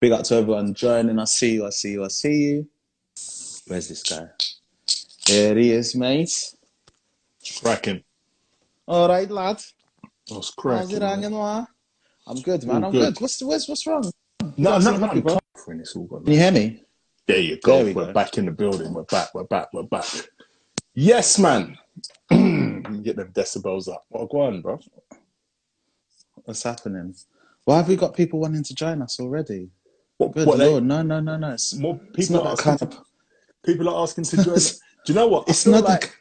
Big up to everyone joining. I see you, I see you, I see you. Where's this guy? There he is, mate. Cracking. All right, lad. That's How's it hanging, man? I'm good, man. All I'm good. good. What's what's what's wrong? No, no, no, bro. When it's. Can you hear me? There you go. There we we are go. back in the building. We're back. We're back. We're back. Yes, man. Get them decibels up. What go on, bro? What's happening? Why have we got people wanting to join us already? What, Good what they- lord, no, no, no, no. It's, more it's people not are that asking. kind of. People are asking to join. Do you know what? It's not like.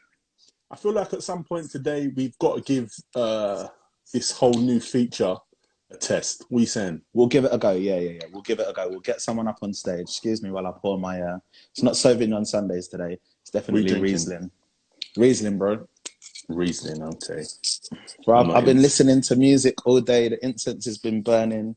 I feel like at some point today we've got to give uh, this whole new feature a test. We saying We'll give it a go. Yeah, yeah, yeah. We'll give it a go. We'll get someone up on stage. Excuse me while I pour my. Uh, it's not Sauvignon on Sundays today. It's definitely? Riesling. Riesling, bro. reasoning. Okay. Bro, I've, I've been listening to music all day. The incense has been burning.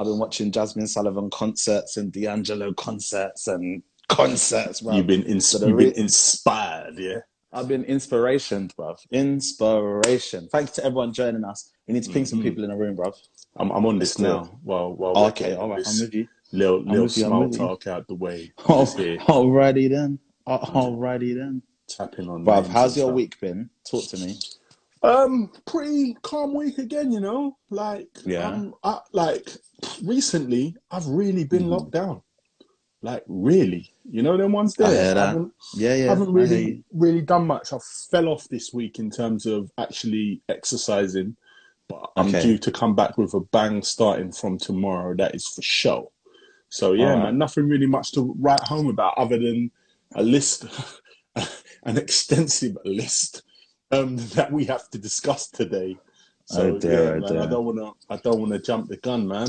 I've been watching Jazmine Sullivan concerts and D'Angelo concerts and concerts, bro. You've been ins- you've been inspired, yeah. I've been inspiration, bro. Inspiration. Thanks to everyone joining us. We need to ping some Mhm. people in the room, bro. I'm, I'm on this Let's now. Well, well. Okay, all right. I'm with you. little little you, small talk out the way. Oh, alrighty then. Alrighty then. tapping on. Bruv, how's your stuff. week been? Talk to me. Um, pretty calm week again. You know, like Yeah. um, I, like recently I've really been Mhm. locked down. Like really, you know, them ones there. I hear that. haven't, Yeah, yeah. haven't I hear really you. really done much. I fell off this week in terms of actually exercising, but I'm Okay. due to come back with a bang starting from tomorrow. That is for sure. So yeah, Alright. man, nothing really much to write home about other than a list, an extensive list um, that we have to discuss today. So Oh dear, yeah, oh man, I don't wanna, I don't wanna jump the gun, man.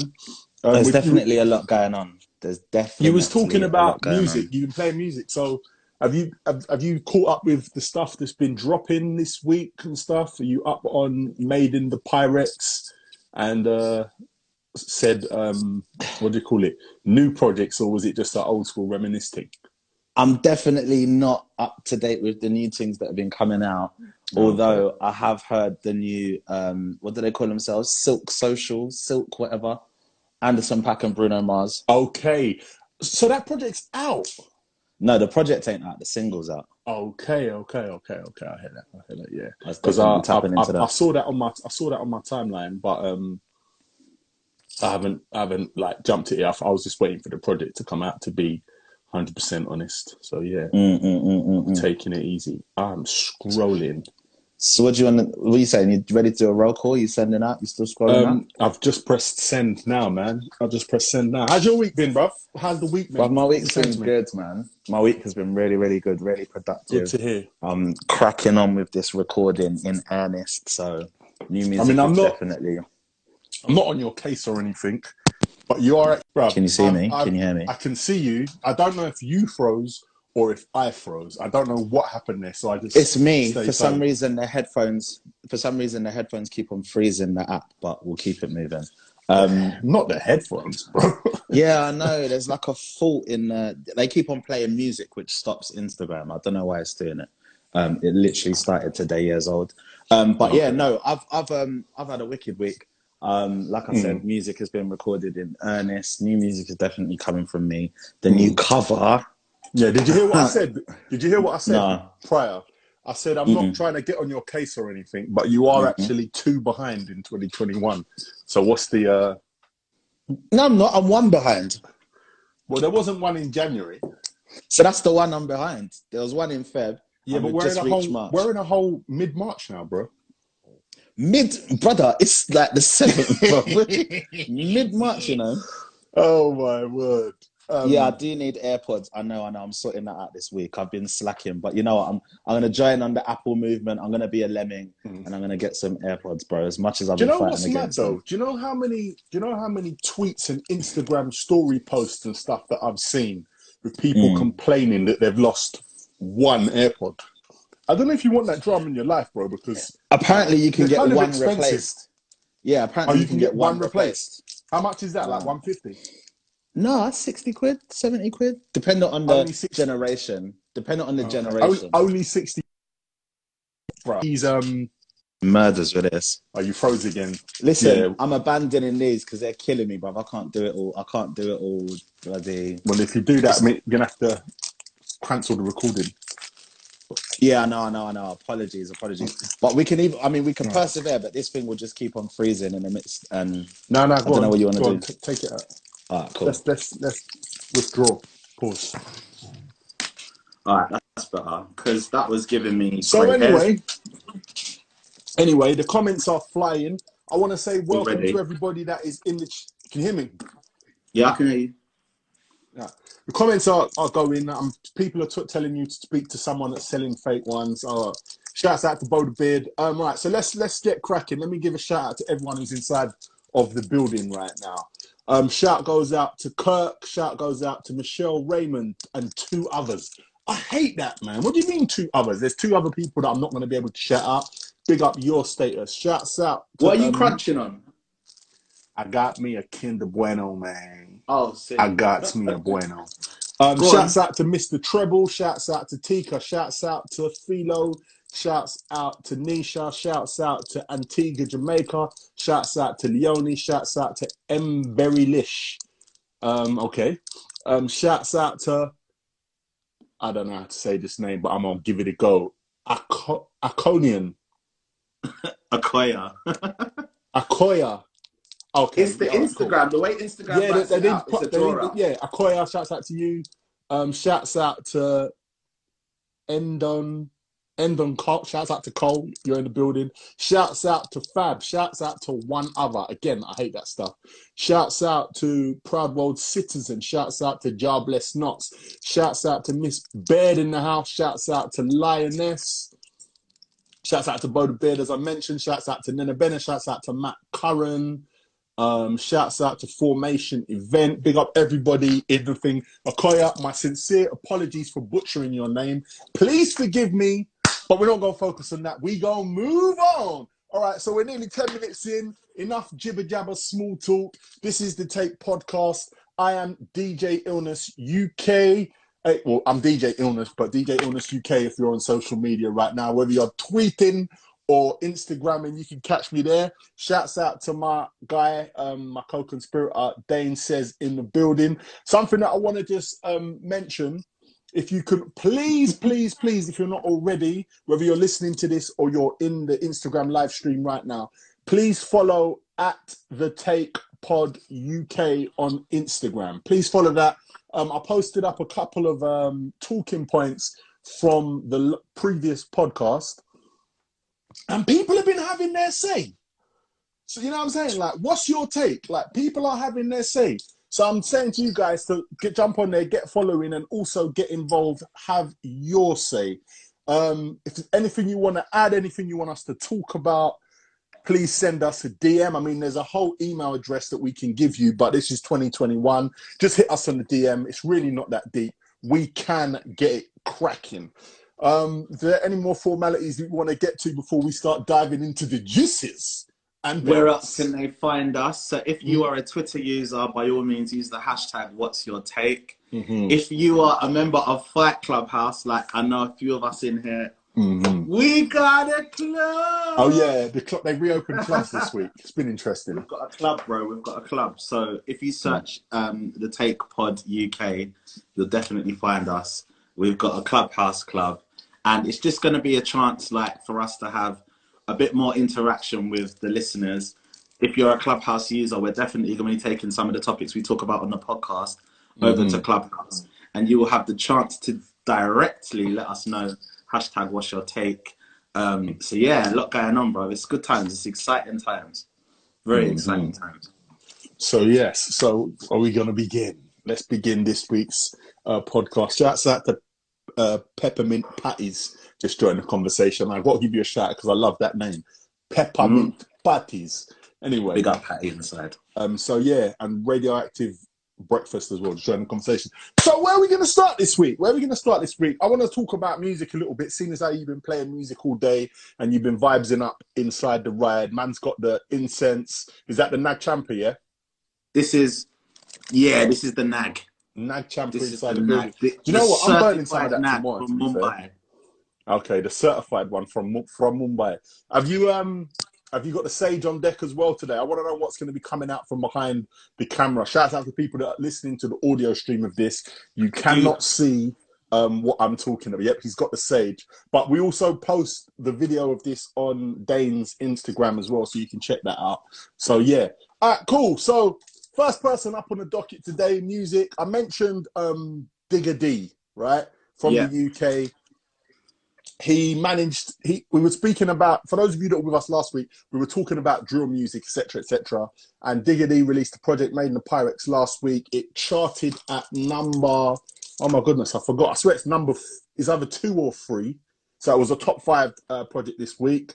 Um, There's definitely a lot going on. There's definitely. you was talking about music. on. You've been playing music. So have you have, have you caught up with the stuff that's been dropping this week and stuff? Are you up on Made in the Pyrex and uh, said um, what do you call it? New projects, or was it just that old school reminiscing? I'm definitely not up to date with the new things that have been coming out. Although I have heard the new, um, what do they call themselves? Silk Social, Silk whatever. Anderson .Paak and Bruno Mars. Okay, so that project's out. No, the project ain't out. The single's out. Okay, okay, okay, okay. I hear that. I hear that. Yeah. Because I, I, I, I saw that on my I saw that on my timeline, but um, I haven't I haven't like jumped it. yet. I, was just waiting for the project to come out to be hundred percent honest. So yeah, Mm, mm, mm, mm, mm. taking it easy. I'm scrolling. So what do you want? To, what are you saying? You ready to do a roll call? You sending out? You still scrolling out? Um, I've just pressed send now, man. I've just pressed send now. How's your week been, bruv? How's the week been? But my week's been good, man. My week has been really, really good, really productive. Good to hear. I'm cracking on with this recording in earnest. So new music mean, I'm not- definitely. I'm not on your case or anything, but you are, bruv. Can you see I'm- me? I'm- Can you hear me? I can see you. I don't know if you froze or if I froze. I don't know what happened there, so I just It's me. For some silent. reason, the headphones. For some reason, the headphones keep on freezing the app, but we'll keep it moving. Um, Not the headphones, bro. yeah, I know. There's like a fault in. The, they keep on playing music, which stops Instagram. I don't know why it's doing it. Um, it literally started today, years old. Um, but yeah, no, I've I've um I've had a wicked week. Um, like I Mm. said, music has been recorded in earnest. New music is definitely coming from me. The new cover. Yeah, did you hear what I said? Did you hear what I said Nah. prior? I said I'm not trying to get on your case or anything, but you are actually two behind in 2021. So what's the? uh No, I'm not. I'm one behind. Well, there wasn't one in January. So that's the one I'm behind. There was one in Feb. Yeah, but we're in a whole March. we're in a whole mid March now, bro. Mid, brother, it's like the seventh. Mid March, you know. Oh my word. Um, yeah, I do need AirPods. I know, I know. I'm sorting that out this week. I've been slacking, but you know what? I'm I'm gonna join on the Apple movement. I'm gonna be a lemming, Mm. and I'm gonna get some AirPods, bro. As much as I've Do you been know what's fighting mad against though? them. Do you know how many? Do you know how many tweets and Instagram story posts and stuff that I've seen with people Mm. complaining that they've lost one AirPod? I don't know if you want that drama in your life, bro, because Apparently, you can get one expensive. replaced. Yeah, apparently Oh, you, can, get, one replaced. how much is that? Like one fifty? No, that's sixty quid, seventy quid, depending on the Only generation. Depending on the Only, generation. only sixty. He's um Murders with this. Are you froze again? Listen, Yeah. I'm abandoning these because they're killing me, bruv. I can't do it all. I can't do it all bloody. Well, if you do that, I mean, you're gonna have to cancel the recording. Yeah, no, no, I know, I know. Apologies, apologies. But we can even. I mean, we can persevere, but this thing will just keep on freezing in the midst. And No, no, go don't on. know what you wanna do. on, t- take it out. All right, cool. Let's let's let's withdraw. Pause. All right, that's better because that was giving me. So grey hairs. anyway, anyway, the comments are flying. I want to say welcome Already. to everybody that is in the. Ch- Can you hear me? yeah, I can hear you. Yeah. The comments are, are going. Um, people are t- telling you to speak to someone that's selling fake ones. Uh, shouts out to Bo the Beard. Um, right, so let's let's get cracking. Let me give a shout out to everyone who's inside of the building right now. Um, shout goes out to Kirk. Shout goes out to Michelle Raymond and two others. I hate that, man. What do you mean two others? There's two other people that I'm not going to be able to shout out. Big up your status. Shouts out. To, What are you um, crunching on? I got me a Kinder Bueno, man. Oh, sick. I got me a bueno. Um, Go shouts out to Mr. Treble. Shouts out to Tika. Shouts out to Philo. Shouts out to Nisha. Shouts out to Antigua, Jamaica. Shouts out to Leonie. Shouts out to M. Berry Lish. Um, okay. Um, shouts out to, I don't know how to say this name, but I'm going to give it a go. Aco- Aconian. Akoya. Akoya. Okay. It's the yeah, alright, cool. Instagram. The way Instagram yeah, they, it they, out, put, it's a they, drawer. yeah, Akoya, shouts out to you. Um, shouts out to Endon, Endon Cole, shouts out to Cole, you're in the building. Shouts out to Fab, shouts out to one other. Again, I hate that stuff. Shouts out to Proud World Citizen, shouts out to Jarbless Knots, shouts out to Miss Baird in the house, shouts out to Lioness. Shouts out to Bo the Beard, as I mentioned. Shouts out to Nina Bennett. Shouts out to Matt Curran. Um, shouts out to Formation Event. Big up everybody in the thing. Okoya, my sincere apologies for butchering your name. Please forgive me, but we're not going to focus on that. We going to move on. All right, so we're nearly 10 minutes in. Enough jibber jabber, small talk. This is the Take Podcast. I am DJ Illness UK. Hey, well, I'm DJ Illness, but DJ Illness UK if you're on social media right now, whether you're tweeting or Instagramming, you can catch me there. Shouts out to my guy, um, my co-conspirator, Daine says in the building. Something that I want to just um, mention. If you could please, please, please, if you're not already, whether you're listening to this or you're in the Instagram live stream right now, please follow at the Take Pod UK on Instagram. Please follow that. Um, I posted up a couple of um, talking points from the previous podcast, and people have been having their say. So you know what I'm saying? Like, what's your take? Like, people are having their say. So I'm saying to you guys to get jump on there, get following, and also get involved. Have your say. Um, if there's anything you want to add, anything you want us to talk about, please send us a DM. I mean, there's a whole email address that we can give you, but this is 2021. Just hit us on the DM. It's really not that deep. We can get it cracking. Um, there any more formalities that you want to get to before we start diving into the juices? And Where else can they find us? So if you are a Twitter user, by all means use the hashtag what's your take. Mhm. If you are a member of Fight Clubhouse, like I know a few of us in here, Mhm. we got a club. Oh yeah, the club they reopened clubs this week. It's been interesting. We've got a club, bro. We've got a club. So if you search um, the Take Pod UK, you'll definitely find us. We've got a clubhouse club, and it's just going to be a chance, like, for us to have a bit more interaction with the listeners. If you're a clubhouse user, we're definitely going to be taking some of the topics we talk about on the podcast over to Clubhouse, and you will have the chance to directly let us know. Hashtag What's Your Take. Um, so yeah, a lot going on, bro. It's good times. It's exciting times. Very Mhm. exciting times. So yes, so are we going to begin? Let's begin this week's uh, podcast. Shouts out to uh, Peppermint Patties. Just join the conversation. I've got to give you a shout because I love that name, Peppermint Patties. Anyway, Big up Patty inside. um, so yeah, and radioactive breakfast as well. Just join the conversation. So where are we going to start this week? Where are we going to start this week? I want to talk about music a little bit. Seeing as how you've been playing music all day and you've been vibesing up inside the ride. Man's got the incense. Is that the Nag Champa? Yeah, This is, yeah, this is the nag. Nag Champa inside the the building. The, Do you know what? I'm burning some of that nag tomorrow, from to fair. Okay, the certified one from from Mumbai. Have you um have you got the Sage on deck as well today? I want to know what's going to be coming out from behind the camera. Shout out to people that are listening to the audio stream of this. You cannot see um what I'm talking about. Yep, he's got the Sage. But we also post the video of this on Daine's Instagram as well, so you can check that out. So yeah. All right, cool. So first person up on the docket today, music. I mentioned um Digga D, right? From Yeah. the UK he managed he we were speaking about for those of you that were with us last week we were talking about drill music etc etc and Digga D released a project made in the pyrex last week. It charted at number oh my goodness i forgot. I swear it's number is either two or three. So it was a top five uh, project this week.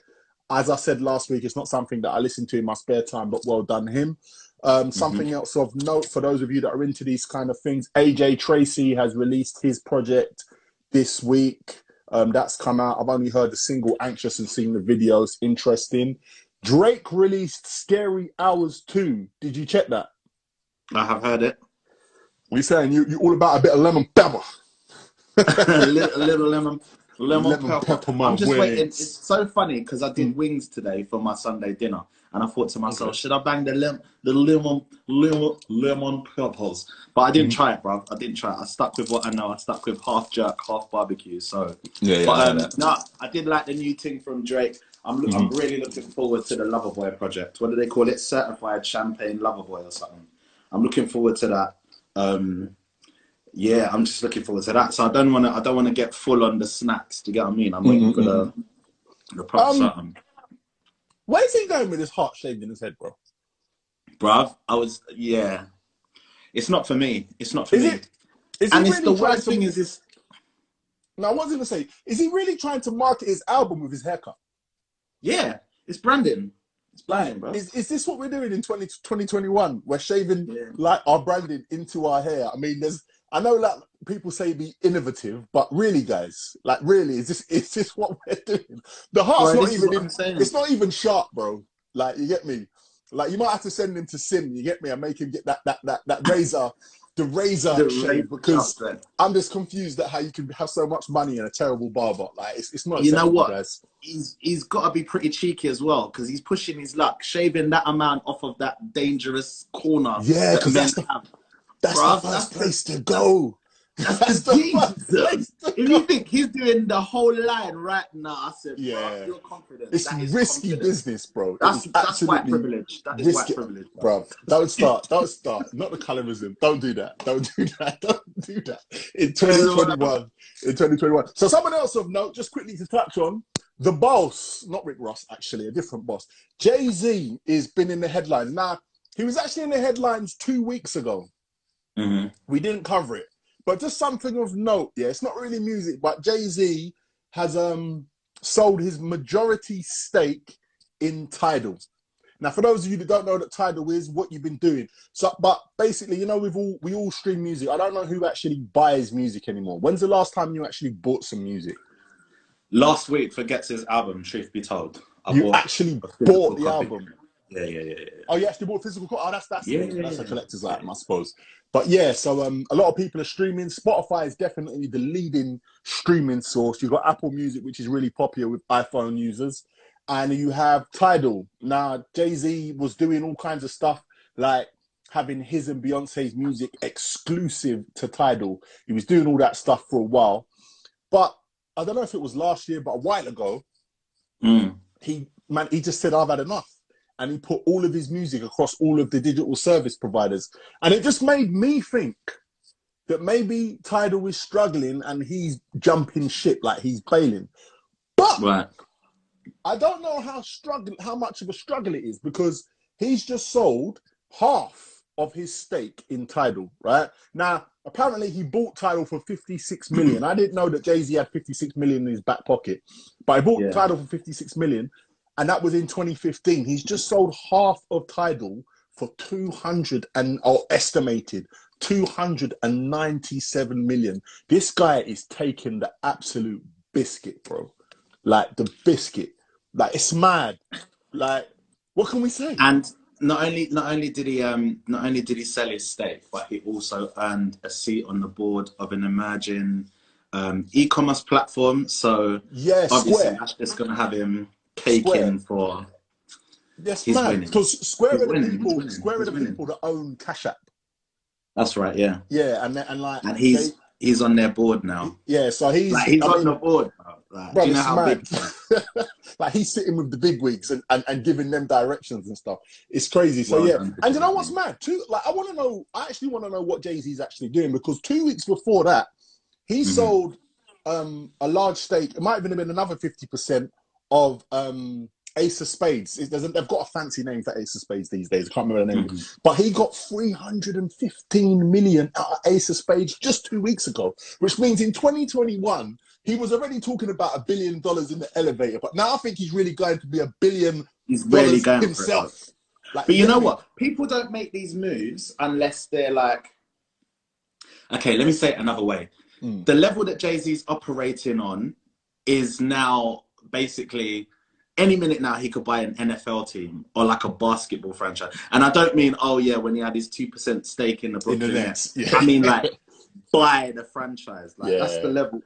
As i said last week it's not something that i listen to in my spare time but well done him. Um, something else of note for those of you that are into these kind of things AJ Tracey has released his project this week um, that's come out. I've only heard the single Anxious and seen the videos. Interesting. Drake released Scary Hours 2. Did you check that? I have heard it. What you saying? You you all about a bit of lemon pepper. a little, little lemon, lemon, Lemon pepper. pepper, I'm just waiting. It's so funny because I did wings today for my Sunday dinner, and I thought to myself, Okay. should I bang the lim- the lemon, lemon, lemon peppers? But I Mm. didn't try it, bro. I didn't try it. I stuck with what I know. I stuck with half jerk, half barbecue. So, Yeah, but um, no, I did like the new thing from Drake. I'm, loo- I'm really looking forward to the Loverboy project. What do they call it? Certified Champagne Loverboy or something. I'm looking forward to that. Um, yeah, I'm just looking forward to that. So I don't want to. I don't want to get full on the snacks. Do you get what I mean? I'm waiting for the the proper Um, something, Where's he going with his heart shaved in his head, bro? bruv. I was yeah. It's not for me. It's not for Is me. it? Is and it's really the worst to- thing is this. Now, what was I going to say? Is he really trying to market his album with his haircut? Yeah, it's branding. It's branding, bro. Is, is this what we're doing in 20, 2021? We're shaving Yeah. like our branding into our hair. I mean, there's. I know that people say be innovative, but really, guys, like really, is this is this what we're doing? The heart's Bro, not even in. Saying. It's not even sharp, bro. Like you get me. Like you might have to send him to Sim. You get me, and make him get that that that that razor, the razor The shave because. I'm just confused at how you can have so much money and a terrible barber. Like it's, it's not. You know what? guys. he's he's got to be pretty cheeky as well because he's pushing his luck, shaving that amount off of that dangerous corner. Yeah, that 'cause men that's the- have. That's Bruv, the first that's- place to go. That's, That's the the thing. first place to If you think he's doing the whole line right now, I said, Yeah. yeah, you're confident. It's That is risky confidence. business, bro. That's is that's white absolutely privilege. That is white risky. privilege, bro. Bro, don't start. Don't start. Not the colorism. Don't do that. Don't do that. Don't do that. In 2021. In 2021. So someone else of note, just quickly to touch on, the boss, not Rick Ross, actually, a different boss. Jay-Z is been in the headlines. Now, he was actually in the headlines two weeks ago. Mhm. We didn't cover it. But just something of note, yeah, it's not really music, but Jay-Z has um sold his majority stake in Tidal. Now, for those of you that don't know that Tidal is, what you've been doing. So, but basically, you know, we've all we all stream music. I don't know who actually buys music anymore. When's the last time you actually bought some music? Last week, forgets his album. Truth be told, I you bought actually bought the copy. album. Yeah, yeah, yeah, yeah. Oh, you actually bought physical. Oh, that's that's Yeah, yeah, that's a yeah. collector's item, I suppose. But yeah, so um, a lot of people are streaming. Spotify is definitely the leading streaming source. You've got Apple Music, which is really popular with iPhone users, and you have Tidal. Now, Jay Z was doing all kinds of stuff like having his and Beyonce's music exclusive to Tidal. He was doing all that stuff for a while, but I don't know if it was last year, but a while ago, Mm. he man he just said I've had enough and he put all of his music across all of the digital service providers and it just made me think that maybe Tidal is struggling and he's jumping ship like he's bailing but Right. I don't know how struggle how much of a struggle it is because he's just sold half of his stake in Tidal, right? Now, apparently he bought Tidal for 56 million. I didn't know that Jay-Z had 56 million in his back pocket, but I bought Yeah. Tidal for 56 million and that was in 2015. He's just sold half of Tidal for 200 and or estimated 297 million. This guy is taking the absolute biscuit, bro. Like the biscuit. Like it's mad. Like what can we say? And not only not only did he um not only did he sell his stake, but he also earned a seat on the board of an emerging um, e-commerce platform. So Yeah, obviously Square. that's just gonna have him caking Square. for. Yes, He's man. Because Square are the people. Square are the people that own Cash App. That's right, yeah. Yeah, and and like And he's they- he's on their board now. yeah. So he's Like he's I on mean, the board. Like, Bro, do you know how big? like he's sitting with the big wigs and, and, and giving them directions and stuff. It's crazy. So Well yeah, and you know what's mad? Two like I want to know. I actually want to know what Jay Z's actually doing because two weeks before that, he Mhm. sold um a large stake. It might even have been another fifty percent of um Ace of Spades. It doesn't. They've got a fancy name for Ace of Spades these days. I can't remember the name. Mhm. But he got 315 million out of Ace of Spades just two weeks ago, which means in 2021, he was already talking about a billion dollars in the elevator. But now I think he's really going to be a billion He's really going himself. Like, But you know what? People don't make these moves unless they're like, okay, let me say it another way. Mm. The level that Jay Z's operating on is now basically any minute now he could buy an NFL team or like a basketball franchise. And I don't mean, oh yeah, when he had his 2% stake in the Brooklyn Nets. Yeah. I mean like buy the franchise. Like that's the level.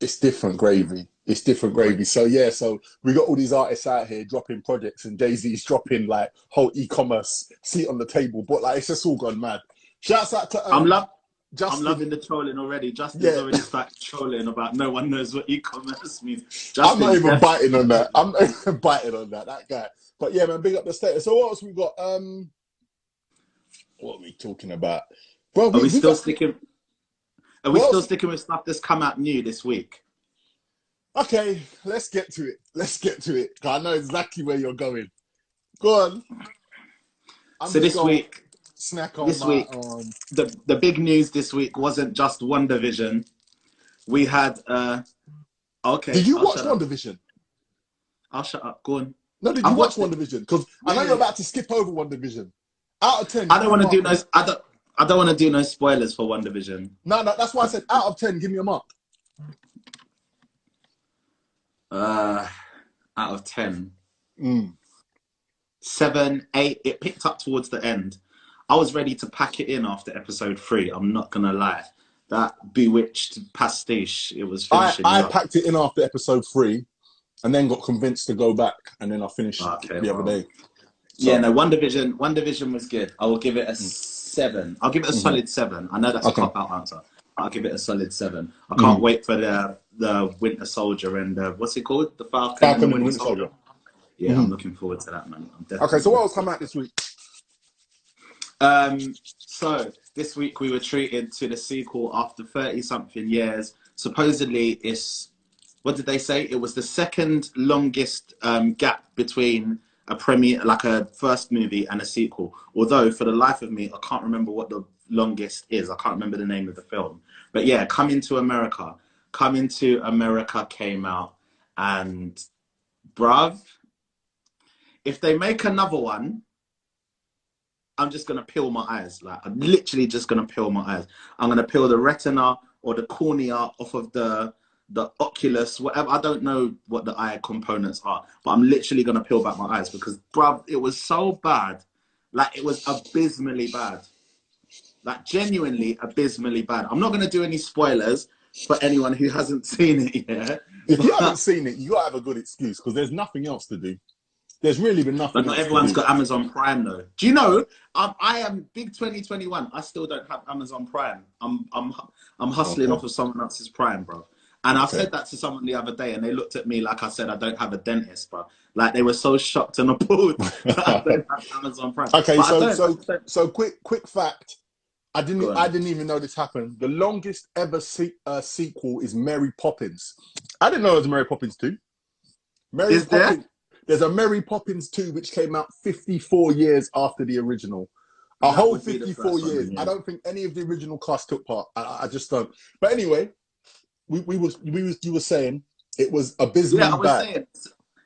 it's different gravy. It's different gravy. So yeah, so we got all these artists out here dropping projects, and Jay Z's dropping like whole e-commerce seat on the table. But like it's just all gone mad. Shouts out to um, I'm love Justin. I'm loving the trolling already. Justin's Yeah. already started trolling about no one knows what e-commerce means. I'm not even biting on that. I'm not even biting on that. That guy. But yeah, man, big up the status. So what else we got? Um, what are we talking about, bro? Are we we still got- sticking? Are we What still else? sticking with stuff that's come out new this week? Okay, let's get to it. Let's get to it. I know exactly where you're going. Go on. I'm so this gonna week, snack on this my, week- um, the the big news this week wasn't just WandaVision. We had uh okay. Did you I'll watch shut One. Division? I'll shut up. Go on. No, did you I've watch watched One it. Division? Because I know Yeah. you're about to skip over WandaVision. Out of ten, I don't want to do no. I don't. I don't want to do no spoilers for WandaVision. No, no, that's why I said out of ten. Give me a mark. Uh, out of ten, Mm. seven, eight. It picked up towards the end. I was ready to pack it in after episode three. I'm not gonna lie. That bewitched pastiche. It was I, finishing. I up. packed it in after episode three, and then got convinced to go back, and then I finished Okay, the other day. So- Yeah, no, One Division. WandaVision was good. I will give it a seven. I'll give it a Mhm. solid seven. I know that's Okay. a cop out answer. I'll give it a solid seven. I can't Mhm. wait for the the Winter Soldier and uh, what's it called? The Falcon, Falcon and Winter Soldier. Yeah, Mhm. I'm looking forward to that, man. I'm definitely Okay, so what else come out this week? Um, so this week we were treated to the sequel after 30 something years. Supposedly, it's what did they say? It was the second longest um, gap between a premiere, like a first movie, and a sequel. Although, for the life of me, I can't remember what the longest is. I can't remember the name of the film. But yeah, Coming to America. Coming to America came out, and bruv, if they make another one, I'm just gonna peel my eyes. Like I'm literally just gonna peel my eyes. I'm gonna peel the retina or the cornea off of the the oculus, whatever. I don't know what the eye components are, but I'm literally gonna peel back my eyes because, bruv, it was so bad. Like it was abysmally bad. Like genuinely abysmally bad. I'm not gonna do any spoilers for anyone who hasn't seen it yet. If you haven't seen it, you gotta have a good excuse because there's nothing else to do. There's really been nothing. But not everyone's got Amazon Prime though. Do you know? Um, I am big 2021. I still don't have Amazon Prime. I'm I'm I'm hustling Okay. off of someone else's Prime, bro. And I said that to someone the other day, and they looked at me like I said I don't have a dentist, bro. Like they were so shocked and appalled that I don't have Amazon Prime. Okay, But so so so quick quick fact. I didn't I didn't even know this happened. The longest ever se- uh, sequel is Mary Poppins. I didn't know there was Mary Poppins too. Mary Is there? There's a Mary Poppins 2 which came out 54 years after the original. A That whole would be the 54 first one, years. yeah. I don't think any of the original cast took part. I, I just don't. But anyway, we, we was we was you were saying it was abysmally yeah, I was bad. saying.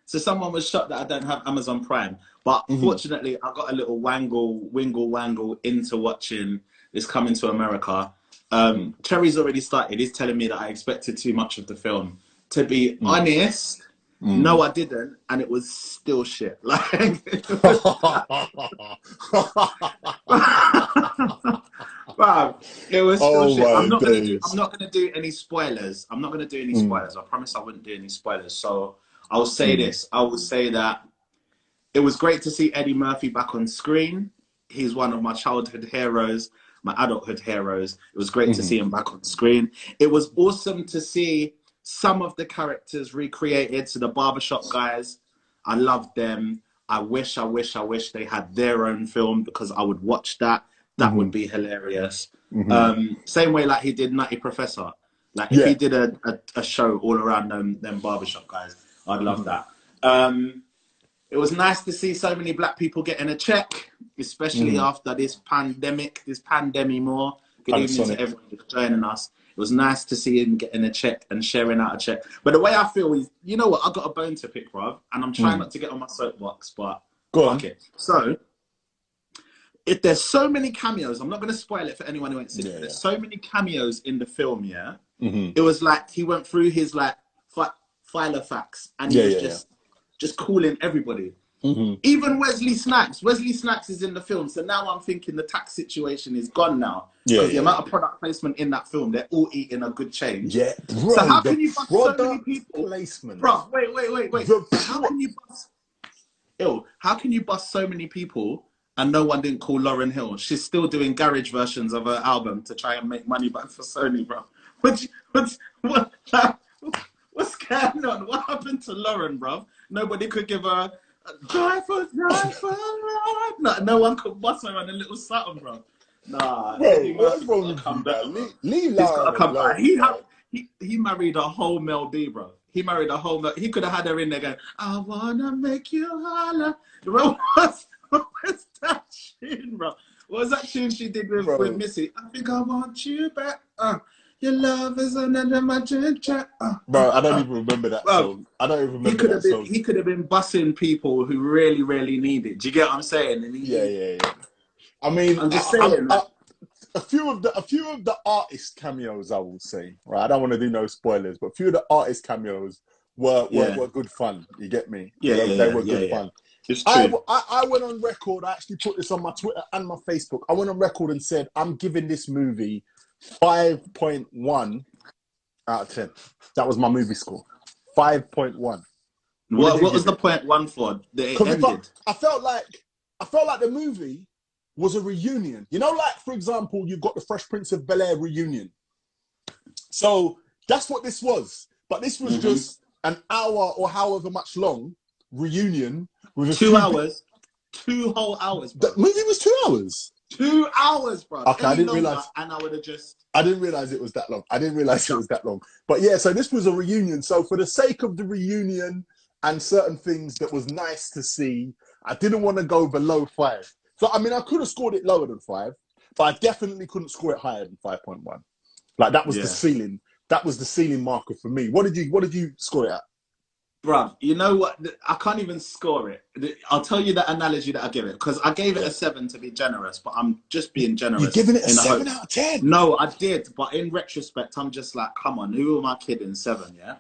So someone was shocked that I don't have Amazon Prime, but Mhm. fortunately, I got a little wangle, wingle, wangle into watching this coming to America. Um, Cherry's already started. He's telling me that I expected too much of the film. To be Mm. honest, Mm. no, I didn't, and it was still shit. Like, Wow, it was. Oh shit. I'm not gonna. Do. I'm not gonna do any spoilers. I'm not gonna do any Mm. spoilers. I promise I wouldn't do any spoilers. So I'll say Mm. this. I will say that it was great to see Eddie Murphy back on screen. He's one of my childhood heroes, my adulthood heroes. It was great to Mhm. see him back on screen. It was awesome to see some of the characters recreated. So the barbershop guys, I love them. I wish, I wish, I wish they had their own film because I would watch that. That would be hilarious. Mhm. Um, same way like he did Nutty Professor. Like if Yeah. he did a, a, a show all around them them barbershop guys, I'd love Mhm. that. Um, it was nice to see so many black people getting a check, especially Mhm. after this pandemic, this pandemic more. Good evening to everyone joining us. It was nice to see him getting a check and sharing out a check. But the way I feel is, you know what, I got a bone to pick, bruv, and I'm trying Mm. not to get on my soapbox, but Go on. fuck it. So, if there's so many cameos, I'm not going to spoil it for anyone who ain't seen Yeah, it. There's yeah. so many cameos in the film, yeah. Mhm. It was like he went through his like fi- Filofax and he Yeah, was just just calling everybody. Mhm. Even Wesley Snipes. Wesley Snipes is in the film, so now I'm thinking the tax situation is gone now. Yeah, Because the yeah, amount of product placement in that film, they're all eating a good change. Yeah, bro. So how can you bust so many people? placement, Bro, wait, wait, wait, wait. The how can you bust? Yo, how can you bust so many people and no one didn't call Lauryn Hill? She's still doing garage versions of her album to try and make money back for Sony, bro. What? What's what? What's going on? What happened to Lauryn, bro? Nobody could give her a drive for drive for Lauryn. No, no one could bust her on a little something, bro. Nah, Bro, what's wrong with come you, back. Leave, leave He's got Lauryn to come back. He, had, he he married a whole Mel B, bro. He married a whole. Mel, he could have had her in there going, "I wanna make you holler." Bro, what's, what's that tune, bro? What was that tune she did with, Bro. with Missy? I think I want you back. Uh, your love is another ginger. Uh, Bro, I don't uh, even remember that Bro, song. I don't even He remember could that have been. song. He could have been bussing people who really, really need it. Do you get what I'm saying? He, Yeah, yeah, yeah. I mean, I'm just I- I- saying, I- like- a few of the a few of the artist cameos, I will say. Right, I don't want to do no spoilers, but a few of the artist cameos were were, Yeah. were good fun. You get me? Yeah, they, yeah, they were yeah, good fun. It's I, true. I I went on record. I actually put this on my Twitter and my Facebook. I went on record and said I'm giving this movie five point one out of ten. That was my movie score. Five point one. What what what was the point one for? It ended. I felt like I felt like the movie was a reunion. You know, like for example, you've got the Fresh Prince of Bel Air reunion. So that's what this was. But this was Mhm. just an hour or however much long reunion with a Two few- hours. Two whole hours, bro. The movie was two hours. Two hours, bro. Okay, I didn't realise- And I would have just. I didn't realize it was that long. I didn't realize it was that long. But yeah, so this was a reunion. So for the sake of the reunion and certain things that was nice to see, I didn't want to go below five. So I mean, I could have scored it lower than five, but I definitely couldn't score it higher than five point one. Like that was Yeah. the ceiling. That was the ceiling marker for me. What did you What did you score it at? Bruv, you know what? I can't even score it. I'll tell you the analogy that I give it because I gave it a seven to be generous, but I'm just being generous. You're giving it a seven hope- out of ten. No, I did, but in retrospect, I'm just like, come on, who am I kidding? Seven, yeah.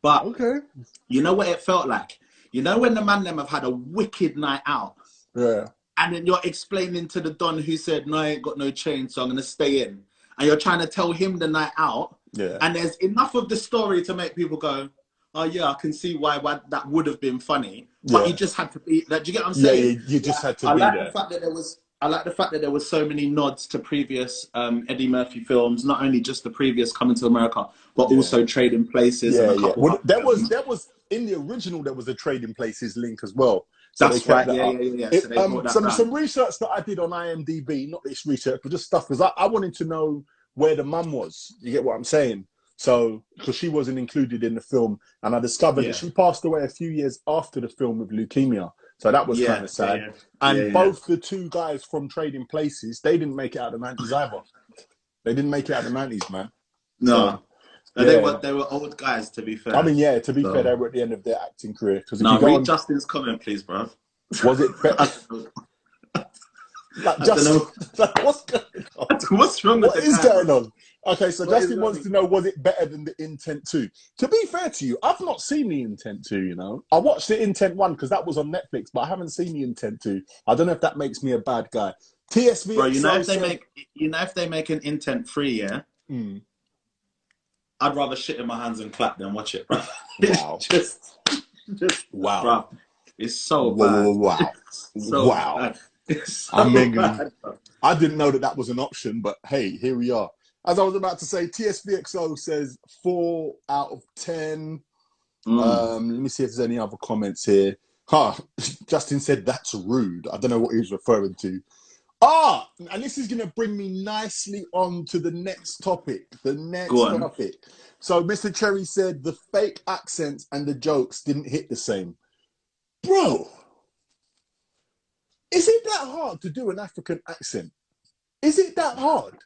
But Okay. you know what it felt like? You know when the man them have had a wicked night out, Yeah. and then you're explaining to the don who said, "No, I ain't got no change, so I'm gonna stay in," and you're trying to tell him the night out, Yeah. and there's enough of the story to make people go, "Oh yeah, I can see why, why that would have been funny," but Yeah. you just had to be. That do you get what I'm Yeah, saying? you, you just had to I be like there. the fact that there was. I like the fact that there was so many nods to previous um, Eddie Murphy films, not only just the previous Coming to America, but Yeah. also Trading Places Yeah, yeah. Well, there was there was in the original there was a trading places link as well. So That's right. that Yeah, yeah, yeah. It- So um, some down. some research that I did on IMDb, not this research, but just stuff because I, I wanted to know where the mum was. You get what I'm saying? So because she wasn't included in the film, and I discovered Yeah. that she passed away a few years after the film with leukemia. So that was Yeah, kind of sad. yeah, And both the two guys from Trading Places, they didn't make it out of the nineties either. They didn't make it out of the nineties, man. No, So, they yeah. were they were old guys. To be fair, I mean, yeah. To be So- fair, they were at the end of their acting career. Because no. Read on, Justin's comment, please, bro. was it? Like I know. like, what's going on? What's wrong with What is going on? Okay, so What Justin wants to know was it better than the Intent 2? To be fair to you, I've not seen the Intent 2, you know. I watched the Intent 1 because that was on Netflix, but I haven't seen the Intent 2. I don't know if that makes me a bad guy. TSV. Bro, you know if they make you know if they make an intent free, yeah, Mm. I'd rather shit in my hands and clap than watch it, bro. Wow. Just, just, Wow. bro. It's so Wow, bad. wow. So Wow. bad. So I mean, bad. I didn't know that that was an option, but hey, here we are. As I was about to say, TSVXO says four out of ten. Mm. Um, let me see if there's any other comments here. Huh, Justin said that's rude. I don't know what he was referring to. Ah, and this is going to bring me nicely on to the next topic. The next topic. So, Mr. Cherry said the fake accents and the jokes didn't hit the same. Bro, is it that hard to do an African accent? Is it that hard?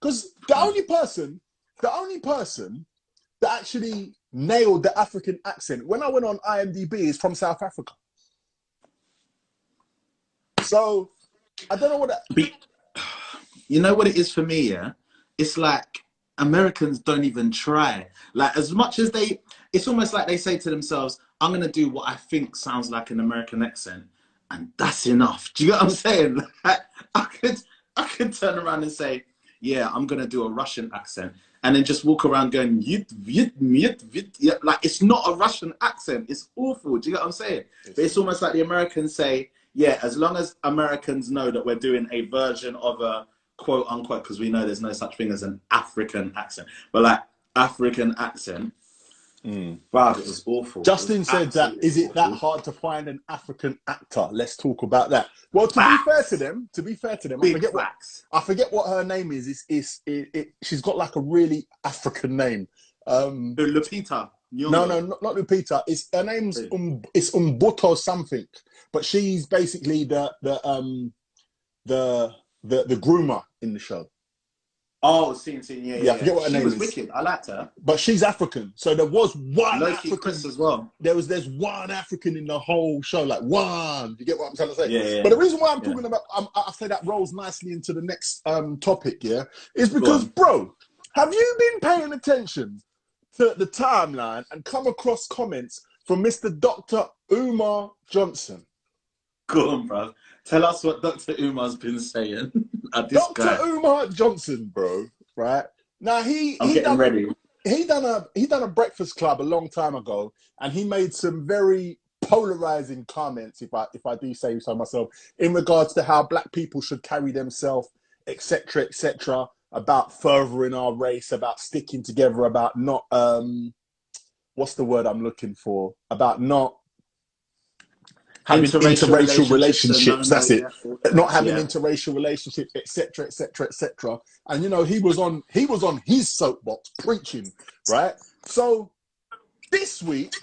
Because the mm. only person, the only person that actually nailed the African accent when I went on IMDb is from South Africa. So I don't know what that. Be- you know what it is for me, yeah? It's like Americans don't even try. Like as much as they it's almost like they say to themselves, I'm gonna do what I think sounds like an American accent, and that's enough. Do you get what I'm saying? Like, I could I could turn around and say, Yeah, I'm gonna do a Russian accent. And then just walk around going, yit, yit, yit, yit, yit. like it's not a Russian accent. It's awful. Do you get what I'm saying? But it's almost like the Americans say, yeah, as long as Americans know that we're doing a version of a quote unquote, because we know there's no such thing as an African accent, but like African accent, wow, it was awful. Justin said that is is it that hard to find an African actor? Let's talk about that. Well, to be fair to them, to be fair to them, I Big forget what. I forget what her name is. It's, it's it, it, she's got like a really African name. Um, Lupita. Nyong'o. No, no, not, not Lupita. It's her name's um, it's Umbuto something, but she's basically the the um the the the groomer in the show. Oh, seen, yeah, Yeah, yeah. I forget what her she name was is. wicked. I liked her. But she's African, so there was one Loki African. Chris as well. There was there's one African in the whole show, like one. You get what I'm trying to say? Yeah, yeah. But the reason why I'm Yeah. talking about, um, I say that rolls nicely into the next um, topic, yeah, is because, bro, have you been paying attention to the timeline and come across comments from Mr. Dr. Umar Johnson? Go on, bro. Tell us what Dr. Umar's been saying. Dr. guy. Umar Johnson, bro, right? Now he I'm he getting done, ready. he done a he done a breakfast club a long time ago, and he made some very polarizing comments, if I if I do say so myself, in regards to how black people should carry themselves, etc., etc., about furthering our race, about sticking together, about not um, what's the word I'm looking for, about not having interracial, relationships. so no, that's it not having Yeah. interracial relationships, etc., etc., etc. And you know, he was on he was on his soapbox preaching, right? So this week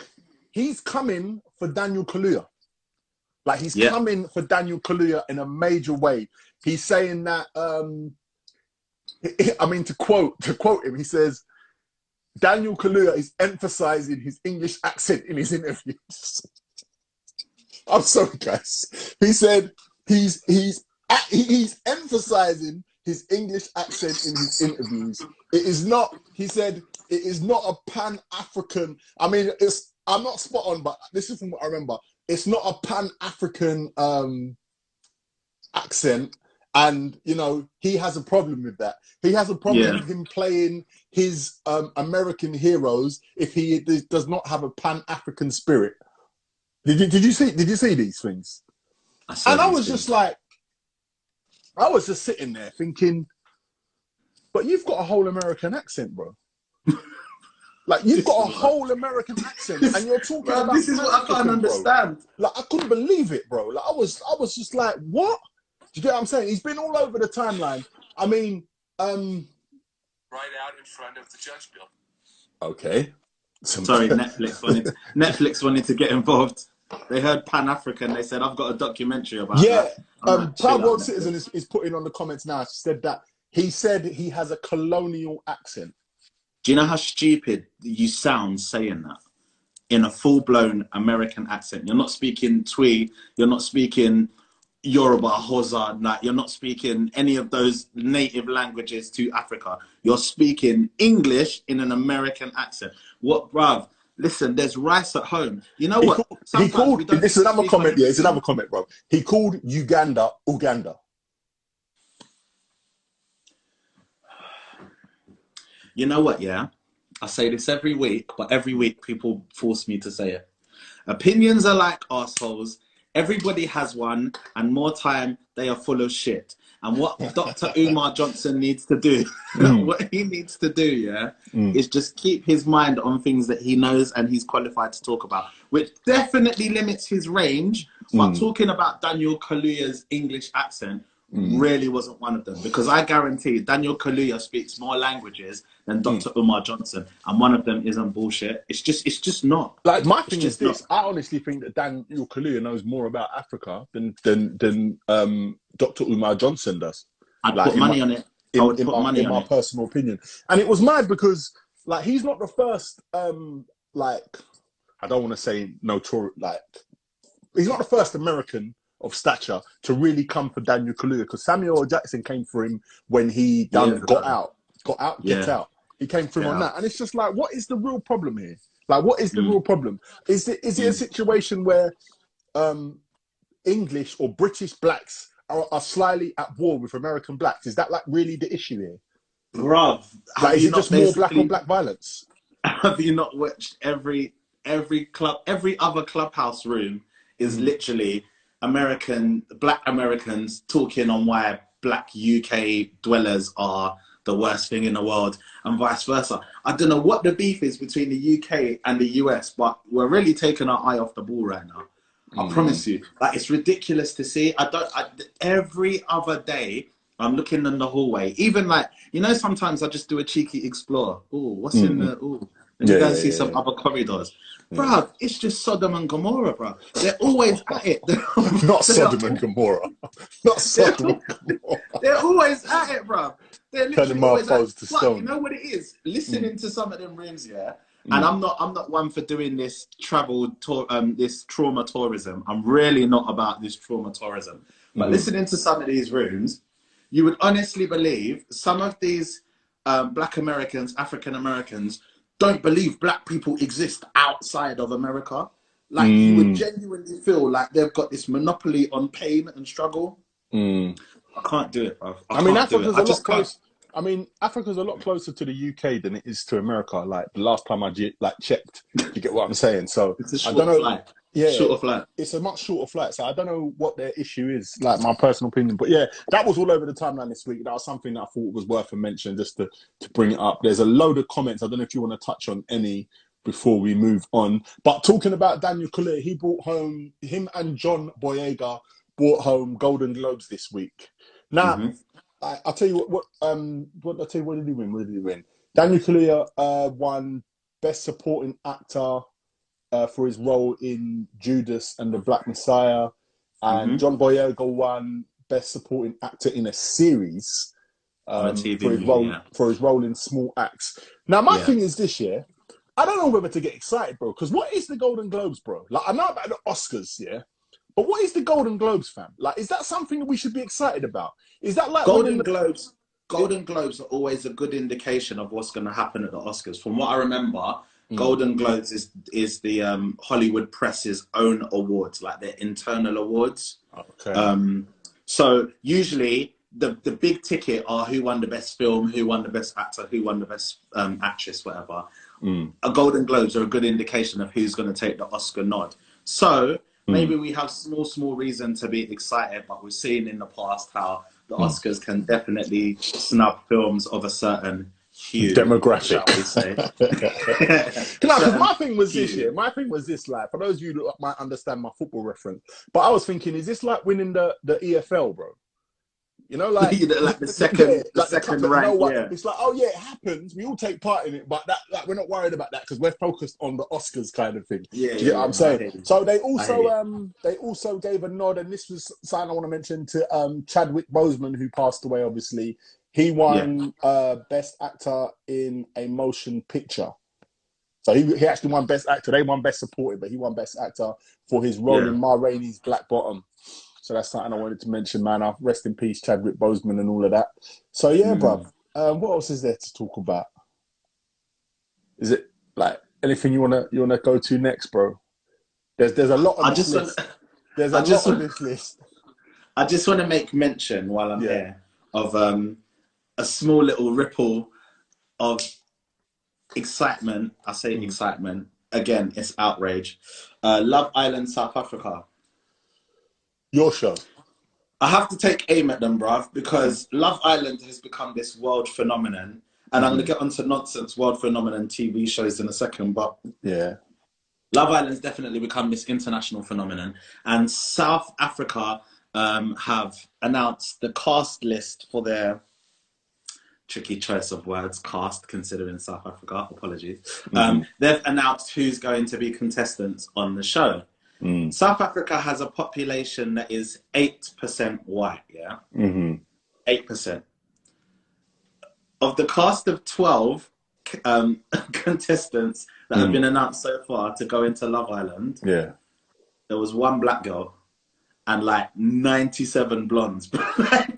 he's coming for Daniel Kaluuya. Like he's Yeah. coming for Daniel Kaluuya in a major way. He's saying that um I mean to quote to quote him, he says Daniel Kaluuya is emphasizing his English accent in his interviews. I'm sorry, guys. He said he's he's he's emphasizing his English accent in his interviews. It is not. He said it is not a pan African. I mean, it's. I'm not spot on, but this is from what I remember. It's not a pan African um, accent, and you know he has a problem with that. He has a problem Yeah. with him playing his um, American heroes if he does not have a pan African spirit. Did you did you see did you see these things? I saw And I was things. just like, I was just sitting there thinking, but you've got a whole American accent, bro. like you've got a whole American accent, and you're talking Bro, about this is what I can't Pan-African, bro. understand. Like I couldn't believe it, bro. Like I was, I was just like, what? Do you get what I'm saying? He's been all over the timeline. I mean, um, right out in front of the judge bill. okay. Some- Sorry, Netflix wanted Netflix wanted to get involved. They heard Pan African. They said, "I've got a documentary about it. Yeah, that." Um, like, Proud World Citizen is, is putting on the comments now. She said that he said he has a colonial accent. Do you know how stupid you sound saying that in a full blown American accent? You're not speaking Twi, you're not speaking Yoruba, Hosa, like you're not speaking any of those native languages to Africa. You're speaking English in an American accent. What, bruv? Listen, there's rice at home. You know he what? Called, he called. This is another comment. Yeah, it's another comment, bro. He called Uganda Uganda. You know what? Yeah, I say this every week, but every week people force me to say it. Opinions are like assholes. Everybody has one, and more time they are full of shit. And what Dr. Umar Johnson needs to do, mm. what he needs to do, yeah, mm. is just keep his mind on things that he knows and he's qualified to talk about, which definitely limits his range. But mm. talking about Daniel Kaluuya's English accent really wasn't one of them because I guarantee Daniel Kaluuya speaks more languages than Dr. Umar Johnson, and one of them isn't bullshit. It's just, it's just not. Like my thing is this: I honestly think that Daniel Kaluuya knows more about Africa than than than um, Dr. Umar Johnson does. I'd Like, put money my- on it. in, I would in put my, money in on my it. personal opinion. And it was mad because like he's not the first um like I don't want to say notorious like he's not the first American of stature to really come for Daniel Kaluuya because Samuel Jackson came for him when he done Yeah. got out, got out, get out. He came for him on that, and it's just like, what is the real problem here? Like, what is the Mm. real problem? Is it is it a Mm. situation where um English or British blacks are, are slightly at war with American blacks? Is that like really the issue here? Bruv, Like, is it just more black on black violence? have you not watched every every club every other clubhouse room is Mm. literally american black americans talking on why black uk dwellers are the worst thing in the world and vice versa. I don't know what the beef is between the uk and the us but we're really taking our eye off the ball right now. I Mm. promise you. Like it's ridiculous to see. I don't I, every other day i'm looking in the hallway. Even like you know sometimes i just do a cheeky explore. Oh what's in the oh and you Yeah, go and yeah, see some other corridors Bruv, it's just Sodom and Gomorrah, bro. They're always at it. Not Sodom and Gomorrah. Not Sodom and Gomorrah. They're always at it, bro. They're literally always at to it. But stone. You know what it is? Listening to some of them rooms, yeah. Mm. And I'm not, I'm not one for doing this travel tour, um, this trauma tourism. I'm really not about this trauma tourism. But Mhm. listening to some of these rooms, you would honestly believe some of these um, Black Americans, African Americans, don't believe Black people exist outside of America. Like you would Mm. genuinely feel like they've got this monopoly on pain and struggle. Mm. I can't do it. I, I mean, Africa's it. a I lot just I mean, Africa's a lot closer to the UK than it is to America. Like the last time I like checked, you get what I'm saying. So It's a I short don't know. flight. Yeah, Short flight. it's a much shorter flight, so I don't know what their issue is. Like my personal opinion, but yeah, that was all over the timeline this week. That was something that I thought was worth a mention, just to to bring it up. There's a load of comments. I don't know if you want to touch on any before we move on. But talking about Daniel Kaluuya, he brought home him and John Boyega brought home Golden Globes this week. Now, Mhm. I, I'll tell you what. What um, what I tell you, what did he win? What did he win? Daniel Kaluuya uh, won Best Supporting Actor uh, for his role in Judas and the Black Messiah, and Mhm. John Boyega won Best Supporting Actor in a Series On a um, TV for his role yeah. for his role in Small Axe. Now, my Yeah. thing is this year. I don't know whether to get excited, bro. Because what is the Golden Globes, bro? Like I know about the Oscars, yeah, but what is the Golden Globes, fam? Like, is that something that we should be excited about? Is that like Golden the- Globes. Golden Globes are always a good indication of what's going to happen at the Oscars. From what I remember, Mm. Golden Globes is is the um, Hollywood press's own awards, like their internal awards. Okay. Um, so usually the the big ticket are who won the best film, who won the best actor, who won the best um, actress, whatever. Mm. A Golden Globes are a good indication of who's going to take the Oscar nod. So maybe we have small, small reason to be excited, but we've seen in the past how the Oscars can definitely snub films of a certain hue, Demographic. shall we say? No, because my thing was this year. My thing was this, like, for those of you that might understand my football reference, but I was thinking, is this like winning the, the EFL, bro? You know, like, like the second- the cup second no rank, one- yeah. It's like, oh yeah, it happens. We all take part in it, but that, like, we're not worried about that because we're focused on the Oscars kind of thing. Yeah, you get yeah, what I'm saying? So they also um they also gave a nod, and this was something I want to mention to um Chadwick Boseman, who passed away. Obviously, he won uh best actor in a motion picture. So he, he actually won best actor. They won best supporting, but he won best actor for his role Yeah. in Ma Rainey's Black Bottom. So that's something I wanted to mention, man. Uh, Rest in peace, Chadwick Boseman, and all of that. So yeah, Mm. bruv. Um, what else is there to talk about? Is it like anything you wanna you wanna go to next, bro? There's there's a lot on I this just list. There's I a just lot on this list. I just want to make mention while I'm Yeah. here of um, a small little ripple of excitement. I say Mm. excitement again. It's outrage. Uh, Love Island, South Africa. Your show. I have to take aim at them, bruv, because Love Island has become this world phenomenon. And I'm going to get onto nonsense world phenomenon TV shows in a second, but Yeah. Love Island's definitely become this international phenomenon. And South Africa um, have announced the cast list for their tricky choice of words, cast, considering South Africa. Apologies. Um, they've announced who's going to be contestants on the show. Mm. South Africa has a population that is 8% white, yeah? hmm 8%. Of the cast of 12 um, contestants that have Mm. been announced so far to go into Love Island, Yeah. there was one black girl and like 97 blondes.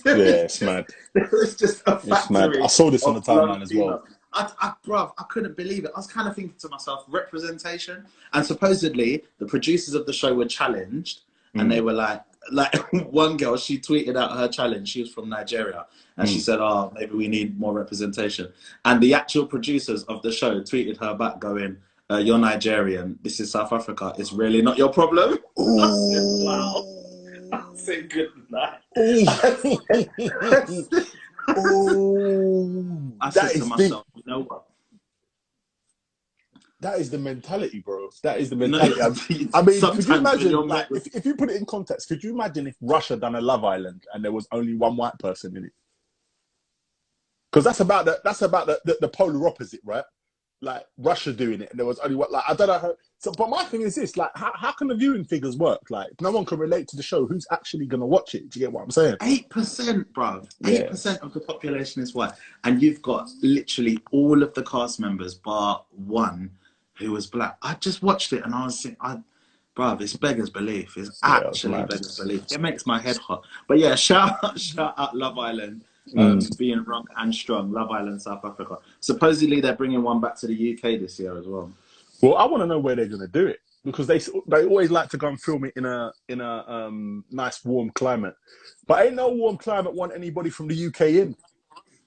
Yeah, it's mad. There was just a It's mad. factory. I saw this on the timeline as well. I, I, bruv, I couldn't believe it. I was kind of thinking to myself, representation. And supposedly, the producers of the show were challenged, Mm. and they were like, like one girl, she tweeted out her challenge. She was from Nigeria, and she Mm. said, "Oh, maybe we need more representation." And the actual producers of the show tweeted her back, going, uh, "You're Nigerian. This is South Africa. It's really not your problem." wow. I said good night. Ooh. I said to is deep. myself, you know what? That is the mentality, bro. That is the No, mentality. I mean, could you imagine, like, with- if, if you put it in context, could you imagine if Russia done a Love Island and there was only one white person in it? Because that's about the that's about the, the, the polar opposite, right? Like Russia doing it, and there was only what like I don't know how. So, but my thing is this: like, how, how can the viewing figures work? Like, no one can relate to the show. Who's actually going to watch it? Do you get what I'm saying? Eight percent, bruv. Yeah. Eight percent of the population is white, and you've got literally all of the cast members bar one who was black. I just watched it and I was, I, bruv, it's beggars belief. It's Yeah, actually mad. beggars belief. It makes my head hot. But yeah, shout out, shout out Love Island. Um, Mm. Being rock and strong, Love Island, South Africa. Supposedly they're bringing one back to the UK this year as well. Well, I want to know where they're going to do it because they they always like to go and film it in a in a um, nice warm climate. But ain't no warm climate want anybody from the UK in.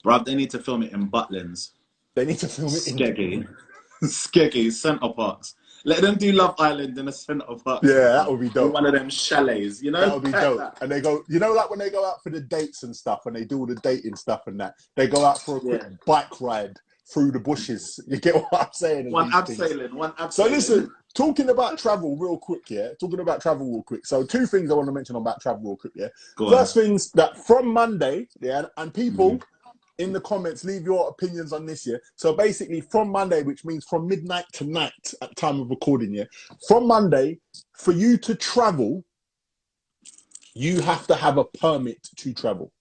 Bruv, they need to film it in Butlins. They need to film it in. Skeggy. Skeggy, Center Parcs. Let them do Love Island in the Centre Park. Yeah, that would be In dope. one of them chalets, you know? That would be dope. And they go, you know, like when they go out for the dates and stuff, and they do all the dating stuff and that. They go out for a quick Yeah. bike ride through the bushes. You get what I'm saying? One abseiling, one abseiling. So listen, talking about travel real quick, yeah. Talking about travel real quick. So two things I want to mention about travel real quick, yeah. Go on. First things that from Monday, yeah, and people Mm-hmm. In the comments leave your opinions on this, year. So basically, from Monday, which means from midnight tonight at time of recording, yeah. From Monday, for you to travel, you have to have a permit to travel.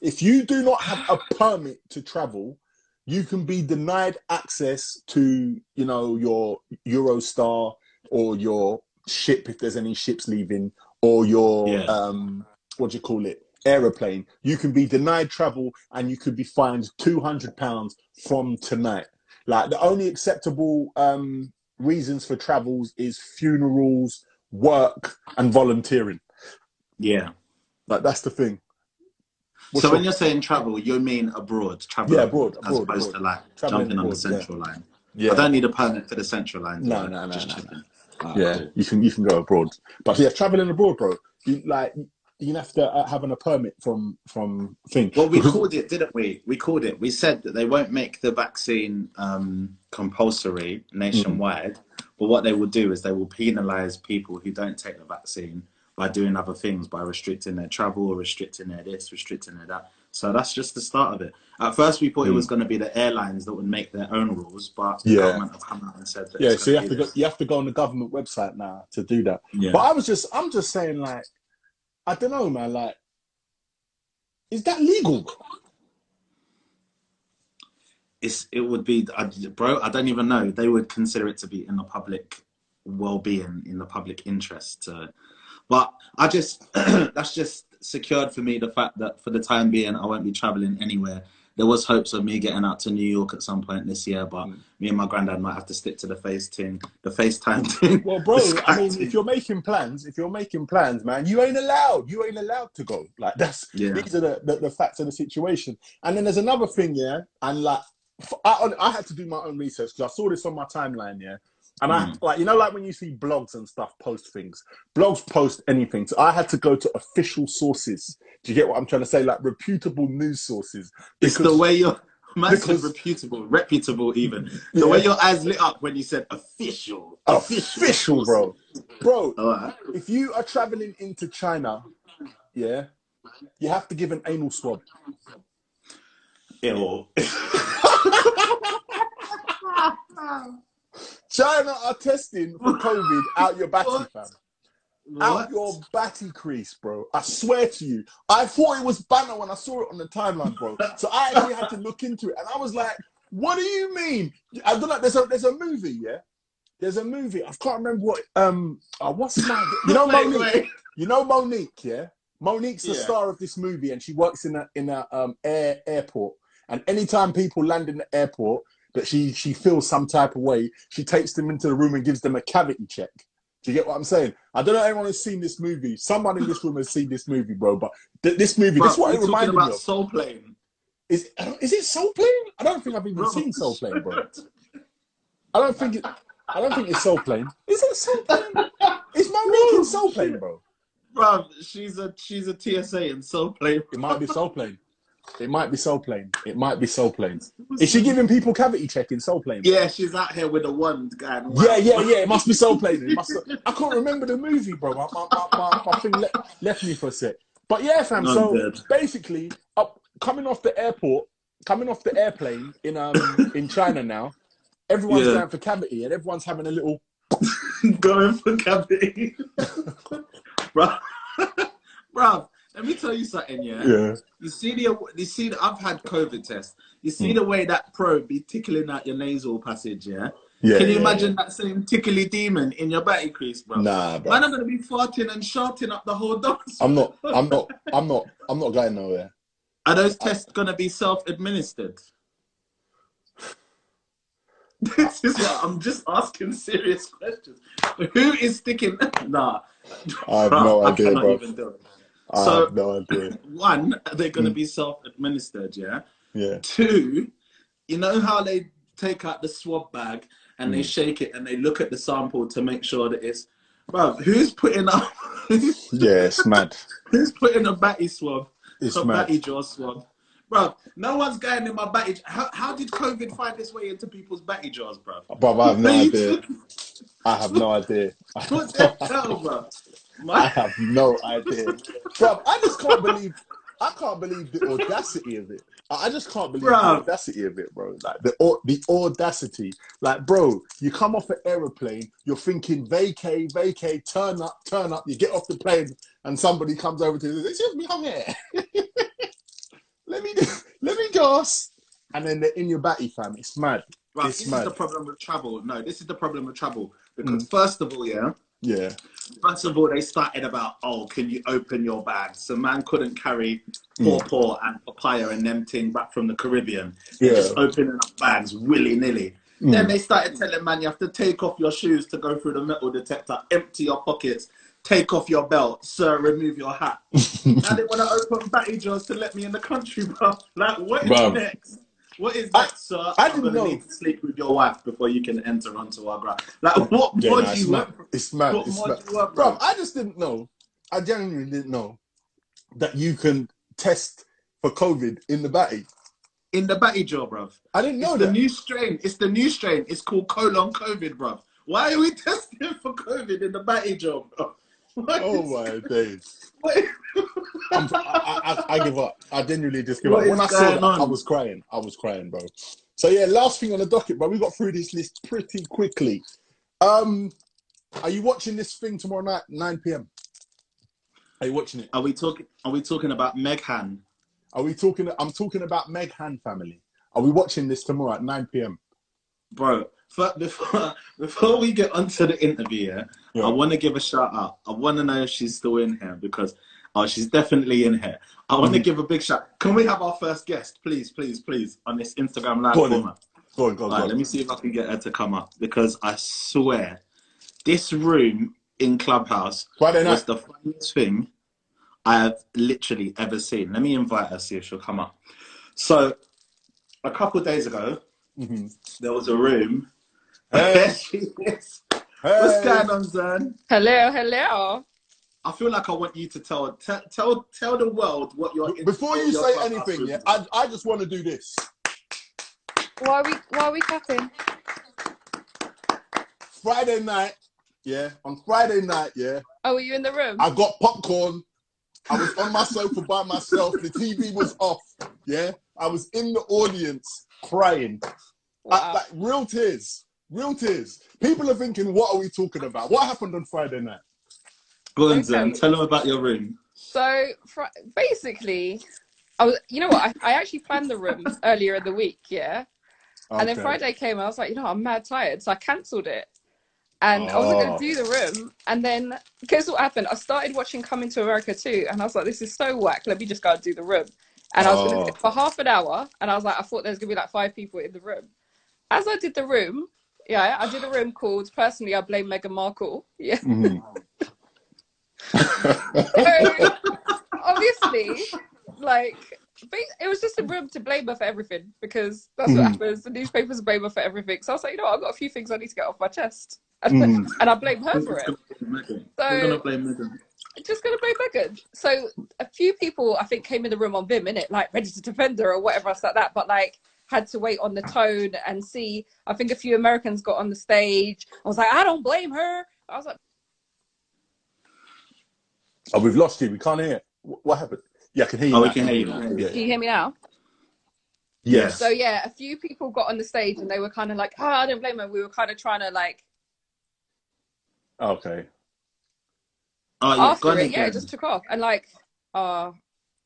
If you do not have a permit to travel, you can be denied access to, you know, your Eurostar or your ship if there's any ships leaving, or your Yeah. um, what do you call it, aeroplane. You can be denied travel, and you could be fined two hundred pounds from tonight. Like the only acceptable um, reasons for travels is funerals, work, and volunteering. Yeah. Like that's the thing. What's so your- when you're saying travel, you mean abroad, travel Yeah, abroad, as opposed abroad. to like Traveling jumping on the abroad, yeah. central line. yeah, I don't need a permit for the central line. No, no, no, Just no, checking. Ah, yeah, cool. you can you can go abroad, but yeah, traveling abroad, bro. You like you have to uh, having a permit from from thing. Well, we called it, didn't we? We called it. We said that they won't make the vaccine um, compulsory nationwide, but what they will do is they will penalise people who don't take the vaccine by doing other things, by restricting their travel or restricting their this, restricting their that. So that's just the start of it. At first, we thought it was going to be the airlines that would make their own rules, but the government have come out and said that. yeah, so you have to go you have to go on the government website now to do that. Yeah. But I was just I'm just saying like I don't know, man. Like, is that legal? it's it would be I, bro i don't even know they would consider it to be in the public well-being in the public interest so. but i just that's just secured for me the fact that for the time being i won't be traveling anywhere there was hopes of me getting out to new york at some point this year but Mm. me and my granddad might have to stick to the face thing the facetime thing Well, bro, I mean, Skype if you're making plans, if you're making plans, man, you ain't allowed. You ain't allowed to go. Like that's Yeah. these are the, the, the facts of the situation. And then there's another thing, yeah, and like I, I had to do my own research because I saw this on my timeline, yeah. And I Mm. like you know like when you see blogs and stuff post things, blogs post anything. So I had to go to official sources. Do you get what I'm trying to say? Like reputable news sources. It's the Because- way your man said because- reputable, reputable even. The Yeah. way your eyes lit up when you said official. official, bro. Bro, All right. if you are traveling into China, yeah, you have to give an anal swab. China are testing for COVID out your What? fam. Out your batty crease, bro. I swear to you. I thought it was banner when I saw it on the timeline, bro. So I actually had to look into it. And I was like, what do you mean? I don't know. There's a there's a movie, yeah? There's a movie. I can't remember what um uh, what's my you know Wait, Mo'Nique. wait. You know Mo'Nique, yeah? Mo'Nique's the Yeah. star of this movie and she works in a in a um air airport. And anytime people land in the airport that she she feels some type of way, she takes them into the room and gives them a cavity check. Do you get what I'm saying? I don't know if anyone has seen this movie. Someone in this room has seen this movie, bro. But th- this movie, Bro, this is what it reminded me of. Soul Plane. Is is it Soul Plane? I don't think I've even Bro. seen Soul Plane, bro. I don't think it. I don't think it's Soul Plane. Is it Soul Plane? Is my in Soul Plane, bro? Bro, she's a she's a TSA in Soul Plane. It might be Soul Plane. It might be Soul Plane. It might be Soul Plane. Is she giving people cavity check in Soul Plane? Yeah, she's out here with a wand guy. Yeah, yeah, yeah. It must be Soul Plane. It must. I can't remember the movie, bro. My, my, my, my, my thing le- left me for a sec. But yeah, fam. I'm so dead. basically, up coming off the airport, coming off the airplane in um in China now, everyone's Yeah. going for cavity and everyone's having a little. Going for cavity. Bro, bro, let me tell you something, yeah? Yeah. You see the you see the, I've had COVID test. You see Hmm. the way that probe be tickling out your nasal passage, yeah? Yeah. Can you yeah, imagine that same tickly demon in your batty crease, bro? yeah. Nah, bro. Man, I'm not gonna be farting and shouting up the whole dance. I'm not. I'm not. I'm not. I'm not going nowhere. Are those tests gonna be self-administered? This is what I'm just asking serious questions. Who is sticking? Nah, I have no I idea, cannot bro. Even do it. I So- have no idea. One, they're Hmm. gonna be self-administered, yeah. Yeah. Two, you know how they take out the swab bag and Hmm. they shake it and they look at the sample to make sure that it's. Bro, who's putting up? Yeah, it's mad. who's putting a batty swab? It's a mad. batty jaw swab. Bro, no one's going in my batty. How, how did COVID find its way into people's batty jaws, bro? Bro, I have no idea. I have no idea. What the hell, bro? I have no idea, bro. I just can't believe. I can't believe the audacity of it. I just can't believe the Bruv. audacity of it, bro. Like the the audacity. Like, bro, you come off an aeroplane, you're thinking vacay, vacay, turn up, turn up. You get off the plane, and somebody comes over to you. Excuse me, I'm here. let me let me just. And then they're in your batty, fam. It's mad. bro, It's this mad. is the problem with travel. No, this is the problem with travel. Because mm. first of all, yeah, Yeah. First of all, they started about, oh, can you open your bag? So man couldn't carry hmm. pawpaw and papaya and them thing back from the Caribbean. Yeah. Just opening up bags willy nilly. Hmm. Then they started telling man you have to take off your shoes to go through the metal detector, empty your pockets, take off your belt, sir, remove your hat. now they want to open batty jaws to let me in the country, bro. Like, what is next? What is I- sir? I I'm didn't gonna know. need to sleep with your wife before you can enter onto our ground. Like, oh, what Yeah, more nah, do you mad. want? It's mad. What It's mad. do you want, Bro, bro? I just didn't know. I genuinely didn't know that you can test for COVID in the batty. in the batty jaw, bruv. I didn't know It's the new strain. It's the new strain. It's called colon COVID, bruv. Why are we testing for COVID in the batty jaw, bro? What oh is- my days. I'm, I, I, I give up. I genuinely just give What up. When I saw that, on? I was crying. I was crying, bro. So yeah, last thing on the docket, bro. We got through this list pretty quickly. Um, are you watching this thing tomorrow night, 9 p.m.? Are you watching it? Are we talking? Are we talking about Meghan? Are we talking? I'm talking about Meghan family. Are we watching this tomorrow at 9 p.m.? Bro, fir- before before we get onto the interview, yeah. I want to give a shout out. I want to know if she's still in here because oh, she's definitely in here. I want Mm-hmm. to give a big shout. Can we have our first guest, please, please, please, on this Instagram live Go format? Go on, go on, All go on. let me see if I can get her to come up because I swear this room in Clubhouse Friday was night. the funniest thing I have literally ever seen. Let me invite her, see if she'll come up. So, a couple of days ago, Mhm. there was a room. Hey. There she is. What's going on, Zern? Hello, hello. I feel like I want you to tell tell tell, tell the world what your Before you say anything, yeah. I, I just want to do this. Why are we why are we clapping? Friday night, yeah, on Friday night, yeah, Oh, were you in the room? I got popcorn. I was on my sofa by myself. The TV was off. Yeah, I was in the audience crying, I- Wow. like real tears, real tears. People are thinking, "What are we talking about? What happened on Friday night?" Go on, Okay. Zern. Tell them about your room. So fr- basically, I was you know what? I, I actually planned the room earlier in the week, yeah. And then Friday came I was like, you know, I'm mad tired, so I cancelled it. And I wasn't Oh. gonna do the room. And then guess what happened? I started watching Coming to America too, and I was like, this is so whack. Let me just go and do the room. And I was gonna Oh. sit for half an hour, and I was like, I thought there's gonna be like five people in the room. As I did the room, yeah, I did a room called personally I blame Meghan Markle. Yeah. Mhm. So obviously, like it was just a room to blame her for everything because that's what Mhm. happens. The newspapers blame her for everything. So I was like, you know, what? I've got a few things I need to get off my chest, Mhm. and I blame her for it. Megan. So- We're gonna blame Megan. Just gonna blame Megan. So a few people I think came in the room on Vim, innit, like ready to defend her or whatever else like that, but like had to wait on the tone and see. I think a few Americans got on the stage. I was like, I don't blame her. I was like, Oh, we've lost you. We can't hear. Wh- What happened? Yeah, I can hear you. Oh, we can hear you now. Yeah. can you hear me now? Yes. So yeah, a few people got on the stage and they were kind of like, "Oh, I don't blame her." We were kind of trying to like Okay. Oh, yeah, after gone it, yeah, it just took off. And like, uh,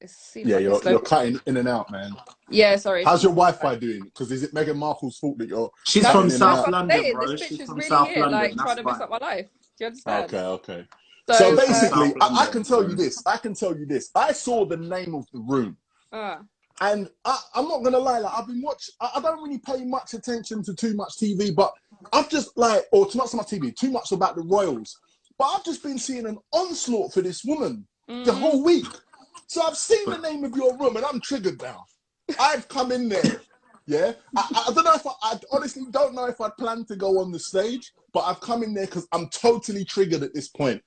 it seems Yeah, like you're it's you're cutting in and out, man. yeah, sorry. How's your Wi-Fi doing? Because is it Meghan Markle's fault that you're? She's from South London, saying. bro. This She's is from really South here, London. like trying to That's mess up my life. Do you understand? Okay, okay. So, So uh, basically, South I, I can tell you this. I can tell you this. I saw the name of the room, uh, and I, I'm not gonna lie. Like I've been watching. I, I don't really pay much attention to too much TV, but I've just like, or too much to my TV, too much about the royals. But I've just been seeing an onslaught for this woman the mm, whole week. So I've seen the name of your room, and I'm triggered now. I've come in there. Yeah, I, I don't know if I, I honestly don't know if I plan to go on the stage, but I've come in there because I'm totally triggered at this point.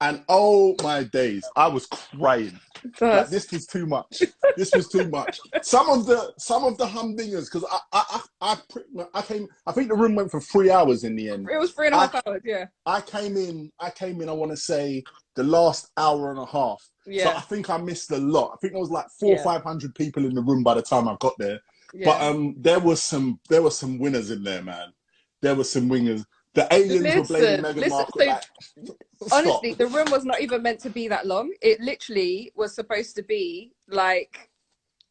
And oh my days, I was crying. Like, this was too much. This was too much. Some of the some of the humdingers because I I I I, I came. I think the room went for three hours in the end. it was three and a half hours. Yeah, I came in. I came in. I want to say the last hour and a half. So I think I missed a lot. I think there was like four Yeah. or five hundred people in the room by the time I got there. yeah. But um, there was some there were some winners in there, man. There were some wingers. The aliens were blaming Listen, Meghan listen, Markle. so like, honestly, the room was not even meant to be that long. It literally was supposed to be like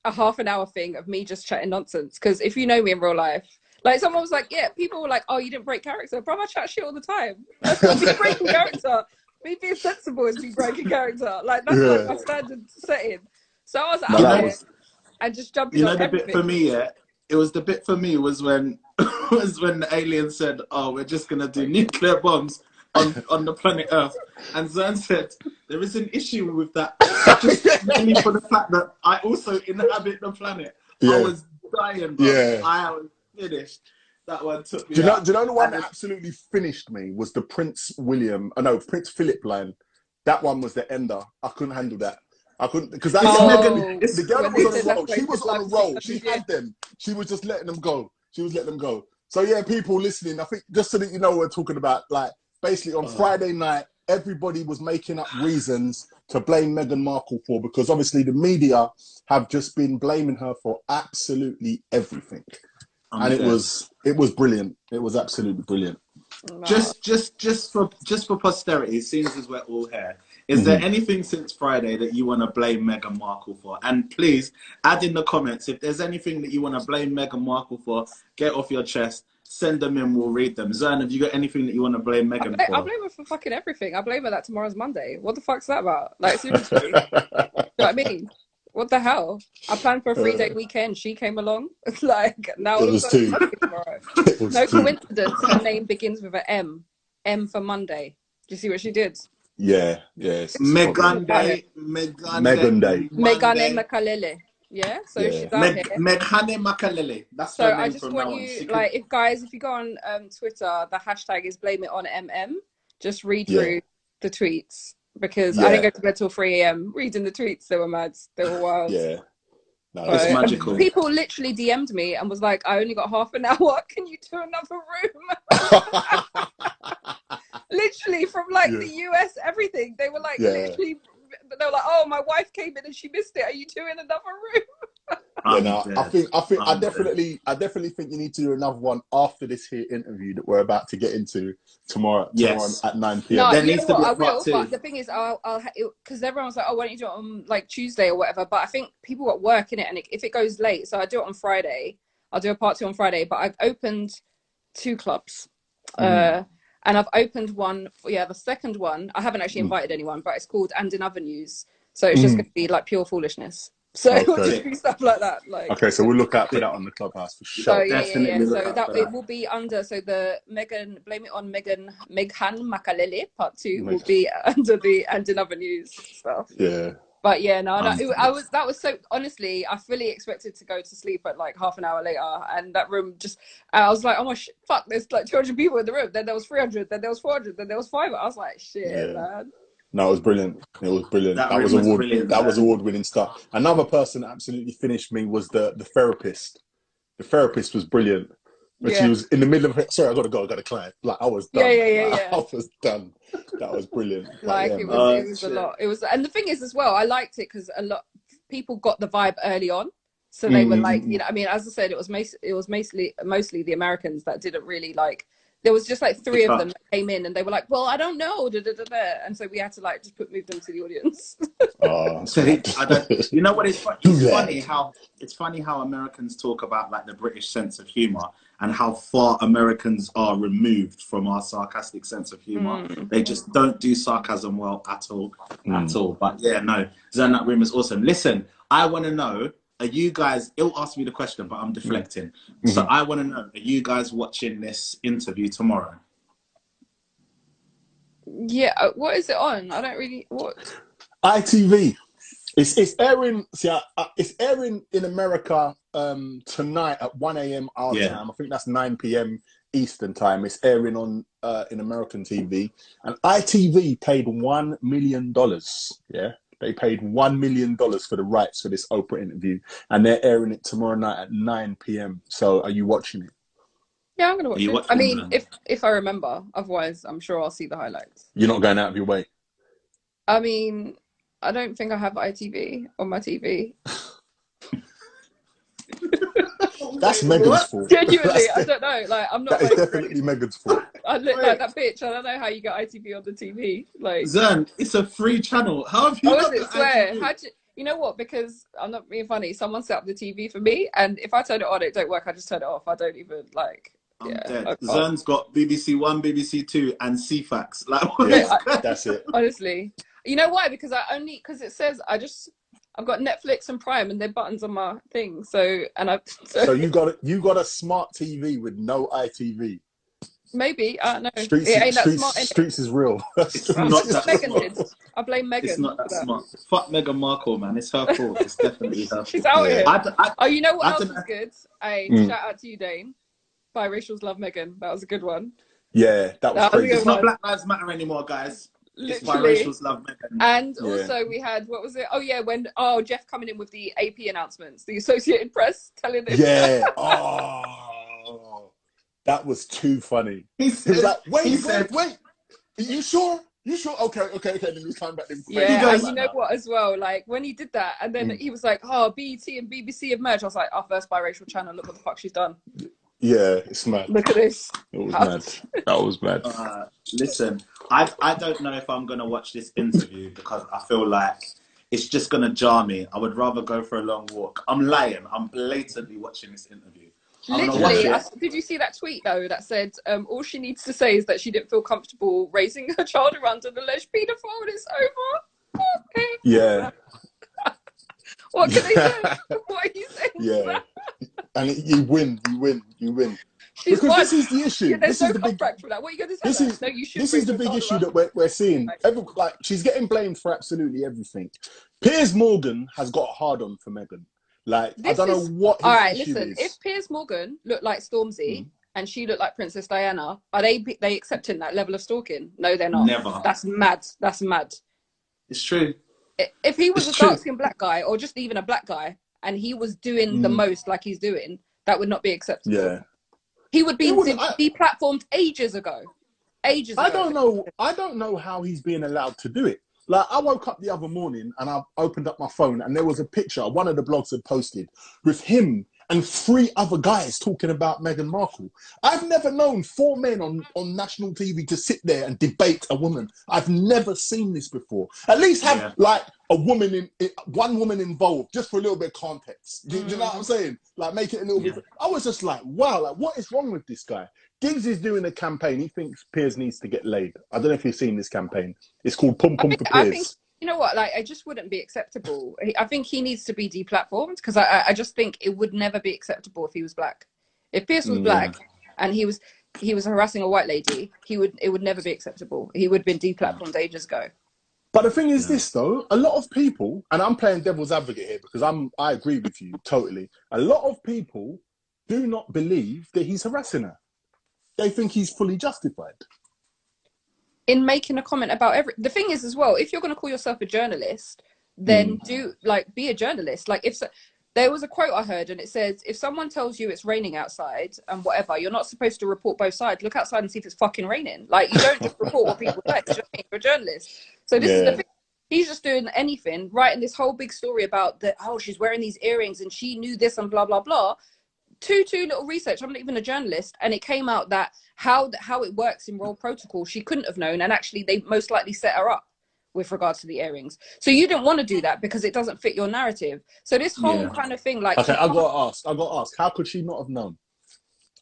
a half an hour thing of me just chatting nonsense. Because if you know me in real life, like someone was like, "Yeah," people were like, "Oh, you didn't break character." Bro, I chat shit all the time. That's not breaking character. Me being sensible is me breaking character. Like that's Yeah. like my standard setting. So I was No, out that there was- and just jumping You know the everything. bit for me, yeah. It was the bit for me was when was when the alien said, "Oh, we're just gonna do nuclear bombs on on the planet Earth," and Zern said, "There is an issue with that, just mainly for the fact that I also inhabit the planet." I was dying, bro. Yeah. I was finished. That one took me. Do you know? out. Do you know the one that absolutely finished me was the Prince William? Oh no, Prince Philip line. That one was the ender. I couldn't handle that. I couldn't because that It's girl, Meghan- the girl that was on a roll, she was on a life roll. She had them. She was just letting them go. She was letting them go. So yeah, people listening, I think just so that you know what we're talking about, like basically on Oh. Friday night, everybody was making up reasons to blame Meghan Markle for because obviously the media have just been blaming her for absolutely everything. I'm and it was it was brilliant. It was absolutely brilliant. just just just for just for posterity, seeing as we're all here, is there mhm. anything since Friday that you want to blame Meghan Markle for? And please add in the comments if there's anything that you want to blame Meghan Markle for. Get off your chest. Send them in. We'll read them. Zan, have you got anything that you want to blame I, Meghan blame, for? I blame her for fucking everything. I blame her that tomorrow's Monday. What the fuck's that about? Like seriously, you know what I mean? What the hell? I planned for a three day weekend. She came along. like now It all of a was two. It was No too- coincidence. Her name begins with a M. M for Monday. Do you see what she did? Yeah, yeah. it's- it's Megan Day. Megan Megan Day. Megane Makalele. Yeah, so Yeah. she's out Meg, here. Meghane Makalele. That's So her I just from want you, She like, could- if guys, if you go on um, Twitter, the hashtag is blame it on MM. Just read Yeah. through the tweets because I didn't go to bed till 3 a.m. reading the tweets. They were mad. They were wild. Yeah. No, It's magical. People literally DM'd me and was like, I only got half an hour. Can you do another room? literally from like Yeah. the US, everything. They were like, Yeah. literally, they were like, oh, my wife came in and she missed it. Are you doing another room? Yeah, I'm no, I think I think I I'm dead. definitely I definitely think you need to do another one after this here interview that we're about to get into tomorrow, Yes. tomorrow at nine p.m. No, There needs to be what? I a part will. two. But the thing is, I'll, I'll, because everyone was like, "Oh, why don't you do it on like Tuesday or whatever?" But I think people got work in it, and it, if it goes late, so I do it on Friday. I'll do a part two on Friday. But I've opened two clubs, uh, and I've opened one. For, Yeah, the second one I haven't actually Mm. invited anyone, but it's called And in Other News. So it's just Mm. going to be like pure foolishness. So it'll Okay. just be stuff like that. Like Okay, so we'll look out for that on the clubhouse for sure. yeah, yeah, Definitely yeah. look So that it will be under. So the Megan, blame it on Megan, Meghan Makalele part two will be under the and in other news stuff. Yeah. But yeah, no, no it, I was that was so honestly, I fully expected to go to sleep at like half an hour later, and that room just. I was like, oh my sh- fuck, there's like 200 people in the room. Then there was 300. Then there was 400. Then there was five. I was like, shit, Yeah. man. No, it was brilliant. It was brilliant. That That, was was award. brilliant, that was man. award winning stuff. Another person that absolutely finished me was the the therapist. The therapist was brilliant. When Yeah. she was in the middle of it, sorry, I gotta go, I got a client. Like I was done. Yeah, yeah, yeah, Like, yeah. I was done. That was brilliant. Like, Like yeah, it was, it was a lot. It was, and the thing is as well, I liked it because a lot people got the vibe early on, so they were Mm, like, mm, you know, I mean, as I said, it was mas- it was mostly mostly the Americans that didn't really like. There was just like three of them that came in, and they were like, "Well, I don't know," da, da, da, da. and so we had to like just put move them to the audience. Oh, So he- I don't, you know what? It's, fu- it's funny how it's funny how Americans talk about like the British sense of humor and how far Americans are removed from our sarcastic sense of humor. Mm. They just don't do sarcasm well at all, Mm. at all. But yeah, no, Zone that room is awesome. Listen, I want to know. Are you guys? It'll ask me the question, but I'm deflecting. So I want to know: Are you guys watching this interview tomorrow? Yeah, uh, what is it on? I don't really what. ITV. It's it's airing. See, I, I, it's airing in America um, tonight at one a.m. our Yeah. time. I think that's nine p.m. Eastern time. It's airing on uh, in American TV, and ITV paid one million dollars. Yeah, they paid one million dollars for the rights for this Oprah interview, and they're airing it tomorrow night at nine p.m. So, are you watching it? Yeah, I'm gonna watch it. watching I mean, them? if if I remember, otherwise, I'm sure I'll see the highlights. You're not going out of your way. I mean, I don't think I have ITV on my TV. That's Megan's fault. Genuinely, I don't know. Like, I'm not that is like, definitely Megan's fault. I look Wait. like that bitch. I don't know how you got ITV on the TV. Like, Zern, it's a free channel. How have you oh, is got it? Swear. ITV? How'd you? You know what? Because I'm not being funny. Someone set up the TV for me, and if I turn it on, it don't work. I just turn it off. I don't even like. I'm Yeah, dead. Zern's got BBC One, BBC Two, and Ceefax. Like, Yeah, I- that's it. Honestly, you know why? Because I only because it says I just I've got Netflix and Prime, and they're buttons on my thing. So and I so, So you got a, you got a smart TV with no ITV. maybe I don't know. Streets, it ain't that streets, smart. streets is real. It's not that Megan smart. did. I blame Megan. It's not that that. smart. Fuck Meghan Markle, man. It's her fault. It's definitely her She's fault. out here. I, d- I- Oh, you know what I else know. good? Hey, Mm. shout out to you, Daine. Biracials love Megan. That was a good one. yeah, that was That was a crazy. good it's not. Black Lives Matter anymore, guys. It's Literally. biracials love Meghan. And Yeah. also we had what was it? Oh yeah, when oh Jeff coming in with the AP announcements, the Associated Press telling him. Yeah. Oh, that was too funny. He He said, like, "Wait, he wait, said- wait. Are you sure? You sure? Okay, okay, okay." Then he was coming back. Then Yeah, goes and you know that. what as well? Like when he did that, and then Mm. he was like, "Oh, BET and BBC have merged." I was like, "Our first biracial channel. Look what the fuck she's done. Yeah, it's mad. Look at this." It was mad. That was mad. Uh, listen, I I don't know if I'm gonna watch this interview because I feel like it's just gonna jar me. I would rather go for a long walk. I'm lying. I'm blatantly watching this interview. I'm Literally. I- did you see that tweet though that said um, all she needs to say is that she didn't feel comfortable raising her child around an alleged paedophile and it's over? Okay, Yeah, what can they do? what are you saying? yeah. And it, you win, you win, you win. She's Because won. this is the issue. Yeah, this no is the big. for that. What are you going to tell This is- no, you should. This is the big issue around- that we're, we're seeing. Every, like she's getting blamed for absolutely everything. Piers Morgan has got a hard on for Megan. Like I don't is- know what his All right, issue listen. is. If Piers Morgan looked like Stormzy Mm. and she looked like Princess Diana, are they they accepting that level of stalking? No, they're not. Never. That's mad. That's mad. It's true. I- If he was It's a dark skinned black guy, or just even a black guy, and he was doing the Mm. most like he's doing, that would not be acceptable. yeah, He would be It wouldn't- de- I- ages ago. Ages ago. I don't know. I don't know how he's being allowed to do it. Like I woke up the other morning and I opened up my phone and there was a picture one of the blogs had posted with him and three other guys talking about Meghan Markle. I've never known four men on, on national TV to sit there and debate a woman. I've never seen this before. At least have Yeah. like a woman in, in one woman involved, just for a little bit of context. Do, do you know mm-hmm. what I'm saying? Like make it a little bit. I was just like, wow, like what is wrong with this guy? Giggs is doing a campaign. He thinks Piers needs to get laid. I don't know if you've seen this campaign. It's called Pum I Pum think, for I Piers. Think you know what? Like, I just wouldn't be acceptable. I think he needs to be deplatformed because I, I- I just think it would never be acceptable if he was black. If Piers was Mm. black and he was he was harassing a white lady, he would it would never be acceptable. He would have been deplatformed ages ago. But the thing is this though, a lot of people, and I'm playing devil's advocate here because I'm I agree with you totally. A lot of people do not believe that he's harassing her. They think he's fully justified. In making a comment about every the thing is as well if you're going to call yourself a journalist then mm. do like be a journalist. Like if so, there was a quote i heard and it says if someone tells you it's raining outside and whatever you're not supposed to report both sides. Look outside and see if it's fucking raining. Like you don't just report what people say. It's just you're a journalist. So this is the thing. He's just doing anything writing this whole big story about that oh she's wearing these earrings and she knew this and blah blah blah two two little research i'm not even a journalist and it came out that how how it works in royal protocol she couldn't have known and actually they most likely set her up with regards to the earrings so you didn't want to do that because it doesn't fit your narrative so this whole Yeah. kind of thing like Okay, I got to ask. I got to ask. How could she not have known?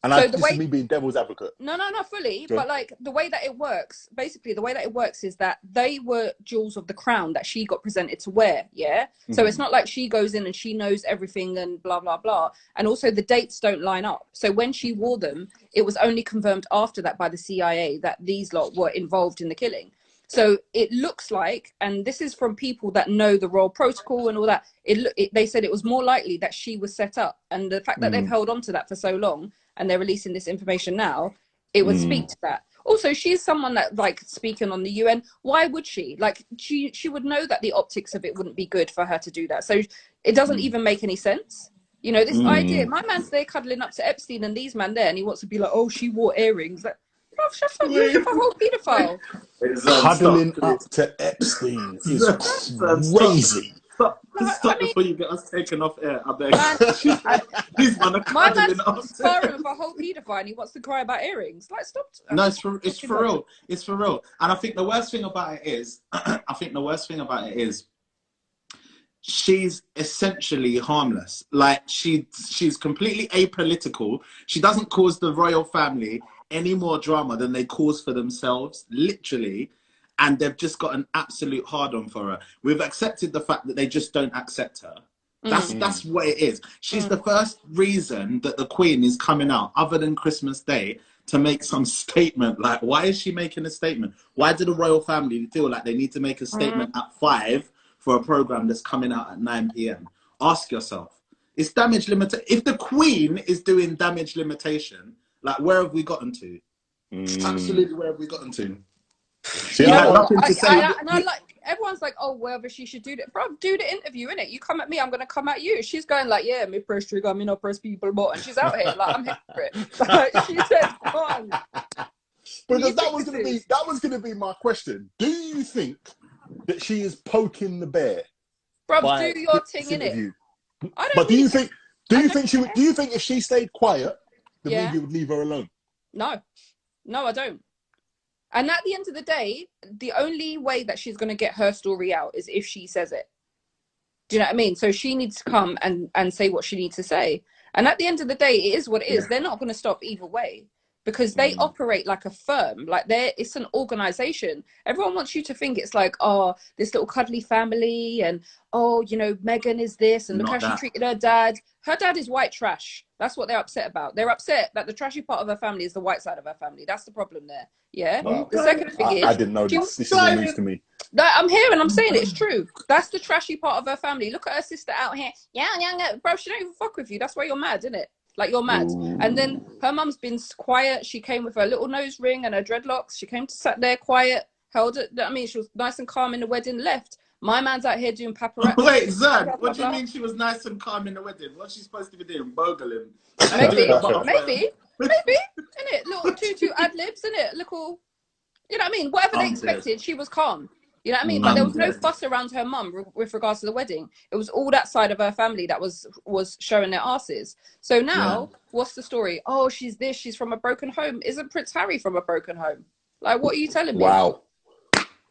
And So I, the this way- is me being devil's advocate. No, no, not fully. Yeah. But like the way that it works, basically, the way that it works is that they were jewels of the crown that she got presented to wear. Yeah. So Mm-hmm. it's not like she goes in and she knows everything and blah blah blah. And also the dates don't line up. So when she wore them, it was only confirmed after that by the CIA that these lot were involved in the killing. So it looks like, and this is from people that know the royal protocol and all that. It, it they said it was more likely that she was set up, and the fact that they've Mm. held on to that for so long and they're releasing this information now, it would Mm. speak to that. Also, she's someone that like speaking on the UN. Why would she? Like she she would know that the optics of it wouldn't be good for her to do that. So it doesn't even make any sense. You know, this Mm. idea, my man's there cuddling up to Epstein and these man there, and he wants to be like, oh, she wore earrings. Like, bro, shut up, you're a whole pedophile. It's, Cuddling up to Epstein is Stop. crazy. Stop, stop I mean- before you get us taken off air. I beg. Man, These man are My man's sparring with a whole pedophile and he wants to cry about earrings. Like, stop. Uh, no, it's for it's for real. It's for real. And I think the worst thing about it is, I think the worst thing about it is, she's essentially harmless. Like she she's completely apolitical. She doesn't cause the royal family any more drama than they cause for themselves, literally. And they've just got an absolute hard on for her. We've accepted the fact that they just don't accept her. That's Mm. that's what it is. She's Mm. the first reason that the Queen is coming out, other than Christmas Day, to make some statement. Like, why is she making a statement? Why do the royal family feel like they need to make a statement at five for a program that's coming out at nine p.m.? Ask yourself. It's damage limit. If the Queen is doing damage limitation, like where have we gotten to? Mm. Absolutely, where have we gotten to? See, You I had don't- nothing I, to say. I, and I like everyone's like, oh, whether she should do that, bro. Do the interview in it. You come at me, I'm gonna come at you. She's going like, yeah, me press trigger, me not press people but, and she's out here like I'm hypocrite. Like, she said, come on. because that was going to be that was going to be my question. Do you think that she is poking the bear? Bro, do your thing in it. I don't But do you think do you think she would? Do you think if she stayed quiet, the Yeah. media would leave her alone? No, no, I don't. And at the end of the day, the only way that she's going to get her story out is if she says it. Do you know what I mean? So she needs to come and, and say what she needs to say. And at the end of the day, it is what it is. They're not going to stop either way because they Mm. operate like a firm. Like they're it's an organization. Everyone wants you to think it's like, oh, this little cuddly family, and oh, you know, Megan is this, and look how that. she treated her dad. Her dad is white trash. That's what they're upset about. They're upset that the trashy part of her family is the white side of her family. That's the problem there. Yeah. Wow. The second thing I, is I didn't know this. This is all news to me. No, I'm here and I'm saying it, it's true. That's the trashy part of her family. Look at her sister out here. Yeah, yeah, yeah. Bro, she don't even fuck with you. That's why you're mad, isn't it? Like you're mad. And then her mum's been quiet. She came with her little nose ring and her dreadlocks. She came to sat there quiet, held it. I mean, she was nice and calm in the wedding, left. My man's out here doing paparazzi. Wait, Zern, what do you mean she was nice and calm in the wedding? What's she supposed to be doing? Bogling? Maybe, Butterfly. maybe, maybe, innit? Little tutu ad libs, innit? Little, you know what I mean? Whatever they expected, she was calm. You know what I mean? But there was no fuss around her mum re- with regards to the wedding. It was all that side of her family that was was showing their asses. So now, what's the story? Oh, she's this. She's from a broken home. Isn't Prince Harry from a broken home? Like, what are you telling me? Wow.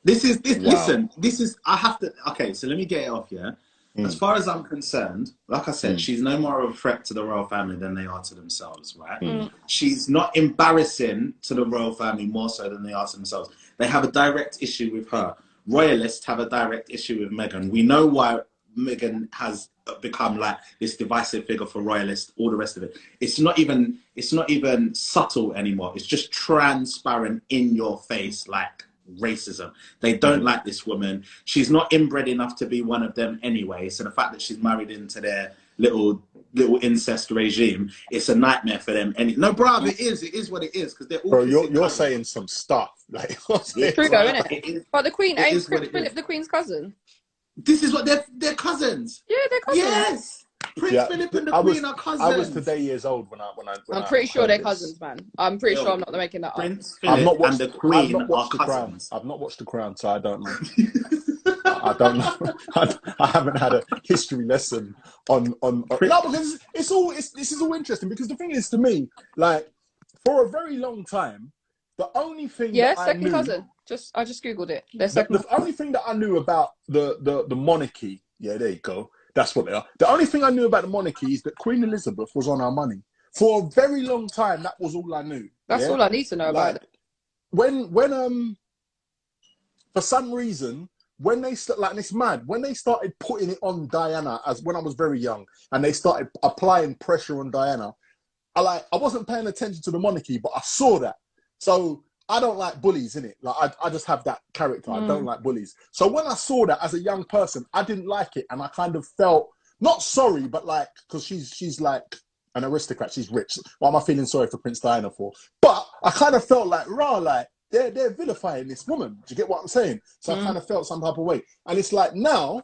This is this. Wow. Listen, this is. I have to. Okay, so let me get it off. Yeah. Mm. As far as I'm concerned, like I said, she's no more of a threat to the royal family than they are to themselves, right? Mm. She's not embarrassing to the royal family more so than they are to themselves. They have a direct issue with her. Royalists have a direct issue with Meghan. We know why Meghan has become like this divisive figure for royalists, all the rest of it. It's not even it's not even subtle anymore. It's just transparent in your face, like racism. They don't mm-hmm. like this woman. She's not inbred enough to be one of them anyway. So the fact that she's married into their little little incest regime, it's a nightmare for them. And no, bruv, it is. It is what it is because they're all. Bro, you're, you're saying some stuff. Like, you're True though, Bruv, innit? it is- But the Queen, It ain't is Prince Philip the Queen's cousin? This is what they're they're cousins. Yeah, they're cousins. Yes, Prince Yeah, Philip and the I was- Queen are cousins. I was today years old when I when I. When I'm I pretty sure they're this. cousins, man. I'm pretty Yo, sure I'm not making that up. Prince I've not watched and the I've Queen not are watched the Crown. I've not watched the Crown, so I don't know. I don't know. I, I haven't had a history lesson on on. on no, because it's all. It's, this is all interesting because the thing is, to me, like for a very long time, the only thing Yeah, that I second knew, cousin. Just I just googled it. The, the only thing that I knew about the, the the monarchy, yeah, there you go. That's what they are. The only thing I knew about the monarchy is that Queen Elizabeth was on our money for a very long time. That was all I knew. That's yeah? all I need to know about it. when when um for some reason when they st- like it's mad when they started putting it on Diana as when I was very young and they started applying pressure on Diana I like I wasn't paying attention to the monarchy but I saw that so I don't like bullies in it like I, I just have that character I don't like bullies so when I saw that as a young person I didn't like it and I kind of felt not sorry but like because she's she's like an aristocrat she's rich what am I feeling sorry for Prince Diana for but I kind of felt like raw like they're they're vilifying this woman. Do you get what I'm saying? So I kind of felt some type of way. And it's like now,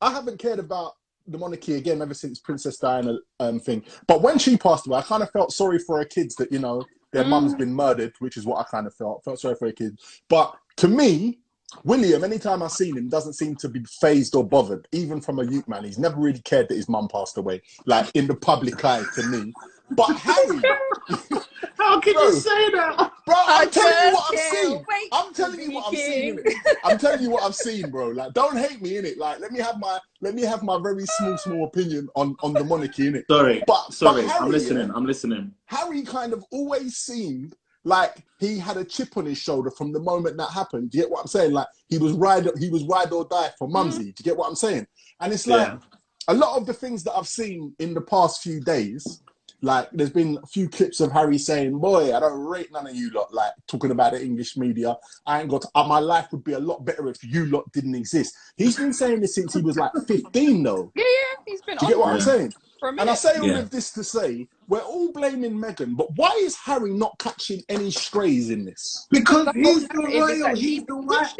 I haven't cared about the monarchy again ever since Princess Diana um thing. But when she passed away, I kind of felt sorry for her kids that you know their mum's mm. been murdered, which is what I kind of felt. Felt sorry for her kid. But to me, William, anytime I've seen him, doesn't seem to be phased or bothered, even from a youth man. He's never really cared that his mum passed away, like in the public eye to me. But Harry, How can Bro. you say that? Bro, I'm I telling you what I've seen. Wait, I'm to telling you what I've seen. I'm telling you what I've seen, bro. Like, don't hate me in it. Like, let me have my let me have my very small, small opinion on on the monarchy in it. Sorry, But- sorry, but Harry, I'm listening. I'm listening. Harry kind of always seemed like he had a chip on his shoulder from the moment that happened. Do you get what I'm saying? Like he was ride he was ride or die for hmm? Mumsy. Do you get what I'm saying? And it's like Yeah. a lot of the things that I've seen in the past few days, like there's been a few clips of Harry saying, "Boy, I don't rate none of you lot." Like talking about the English media, I ain't got. uh, my life would be a lot better if you lot didn't exist. He's been saying this since he was like 15, though. Yeah, yeah, he's been Do you get what on I'm saying? And I say all Yeah. of this to say we're all blaming Meghan, but why is Harry not catching any strays in this? Because he's the royal. He's the right.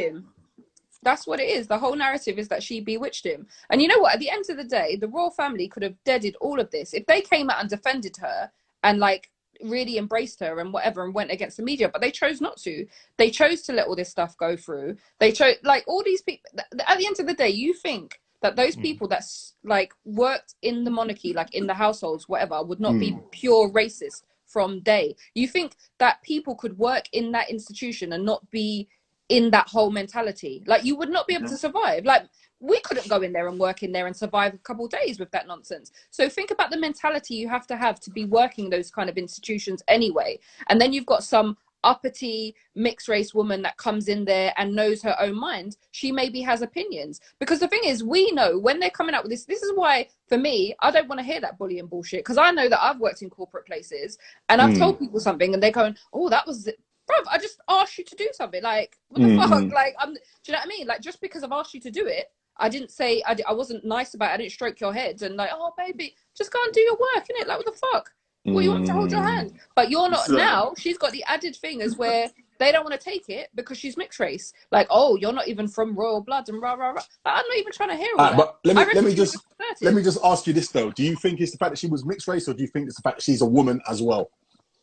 That's what it is. The whole narrative is that she bewitched him. And you know what? At the end of the day, the royal family could have deaded all of this if they came out and defended her and like really embraced her and whatever and went against the media. But they chose not to. They chose to let all this stuff go through. They chose like all these people. At the end of the day, you think that those hmm. people that's like worked in the monarchy, like in the households, whatever, would not be hmm. pure racist from day. You think that people could work in that institution and not be in that whole mentality. Like you would not be able to survive. Like we couldn't go in there and work in there and survive a couple of days with that nonsense. So think about the mentality you have to have to be working those kind of institutions anyway. And then you've got some uppity mixed race woman that comes in there and knows her own mind. She maybe has opinions. Because the thing is, we know when they're coming out with this, this is why for me, I don't want to hear that bullying bullshit. Because I know that I've worked in corporate places and I've hmm. told people something and they're going, Oh, that was bruv, I just asked you to do something. Like, what the Mhm. fuck? Like, I'm, do you know what I mean? Like, just because I've asked you to do it, I didn't say, I, I wasn't nice about it. I didn't stroke your head and, like, oh, baby, just go and do your work, innit? Like, what the fuck? Well, you want to hold your Mm. hand. But you're not So- now. She's got the added thing as where they don't want to take it because she's mixed race. Like, oh, you're not even from royal blood and rah, rah, rah. Like, I'm not even trying to hear all Alright, that. but let me let me just let me just ask you this though. Do you think it's the fact that she was mixed race, or do you think it's the fact that she's a woman as well?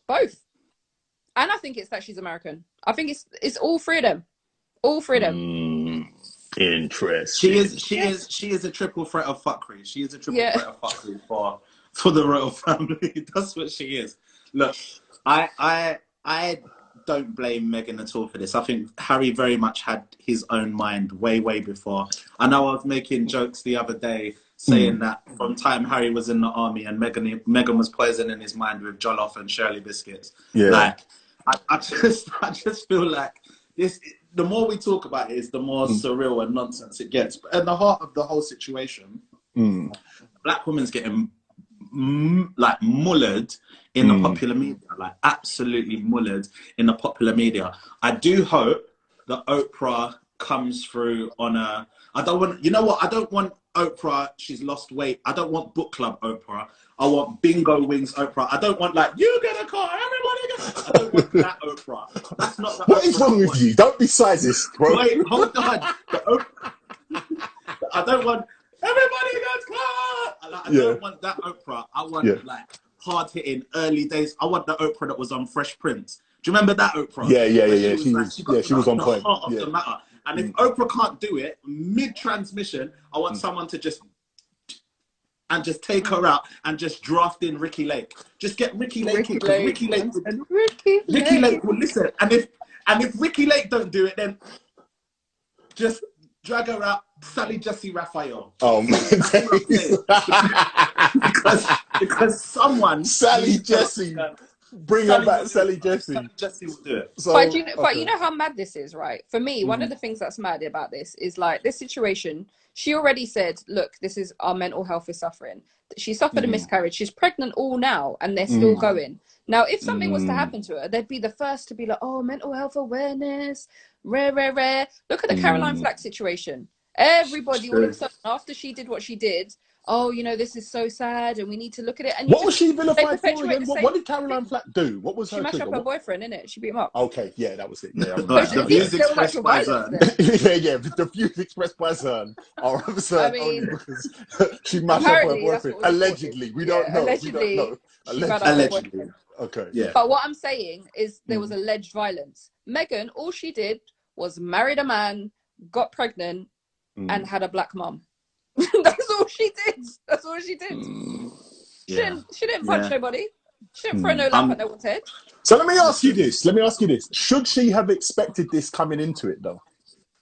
Both. And I think it's that she's American. I think it's it's all freedom. All freedom. of. Mm, interesting. She is she is she is a triple threat of fuckery. She is a triple Yeah. threat of fuckery for for the royal family. That's what she is. Look, I I I don't blame Meghan at all for this. I think Harry very much had his own mind way way before. I know I was making jokes the other day saying that from time Harry was in the army and Meghan Meghan was poisoning his mind with jollof and Shirley biscuits. Yeah. Like I, I just I just feel like this the more we talk about it is the more surreal and nonsense it gets. But at the heart of the whole situation, Mm. black women's getting m- like mullered in Mm. the popular media, like absolutely mullered in the popular media. I do hope that Oprah comes through on a. I don't want. You know what? I don't want Oprah. She's lost weight. I don't want book club Oprah. I want bingo wings Oprah. I don't want like you get a car, everybody get. I don't want that Oprah. That's not the What is Oprah wrong with you? Don't be sizist, bro. Wait, hold on. Oprah- I don't want everybody gets car. I, like, I Yeah. don't want that Oprah. I want Yeah. like hard hitting early days. I want the Oprah that was on Fresh Prince. Do you remember that Oprah? Yeah, yeah, yeah, yeah. She like- was- got yeah, she was on the point. heart of Yeah. the matter. And if Mm. Oprah can't do it mid transmission, I want someone to just and just take her out and just draft in Ricki Lake. Just get Ricki Lake. Ricki in, 'cause Lake. Ricki Lake would Ricki, Ricki Lake will listen, and if and if Ricki Lake don't do it, then just drag her out, Sally Jessy Raphael, Oh man. because because someone Sally Jessy. Bring her back, Sally Jessy. Sally Jessy will do it. So, but you know, but you know how mad this is, right? For me, one of Mhm. the things that's mad about this is like this situation. She already said, "Look, this is our mental health is suffering." She suffered a Mhm. miscarriage. She's pregnant all now, and they're still Mm. going. Now, if something was to Mm. happen to her, they'd be the first to be like, "Oh, mental health awareness, rare, rare, rare." Look at the Caroline Mm. Flack situation. Everybody, all of a sudden, after she did what she did, oh, you know, this is so sad, and we need to look at it. And you What was she vilified for again? What, what did Caroline Flack do? What was she her mashed trigger? up her What- boyfriend, innit? She beat him up. Okay, yeah, that was it. Yeah, Right, the Yeah, views Still expressed sexual by violence Zern. yeah, yeah. The views expressed by Zern are absurd I only mean- because she mashed up her boyfriend. Allegedly, we don't Yeah, know. allegedly, we don't know. She found out her Allegedly. Okay. Yeah. But what I'm saying is there was Mm. alleged violence. Meghan, all she did was married a man, got pregnant, Mm. and had a black mum. That's all she did. That's all she did. Mm. She Yeah. didn't. She didn't punch Yeah. nobody. She didn't throw Mm. no lamp Um, at no one's head. So let me ask you this. Let me ask you this. Should she have expected this coming into it though?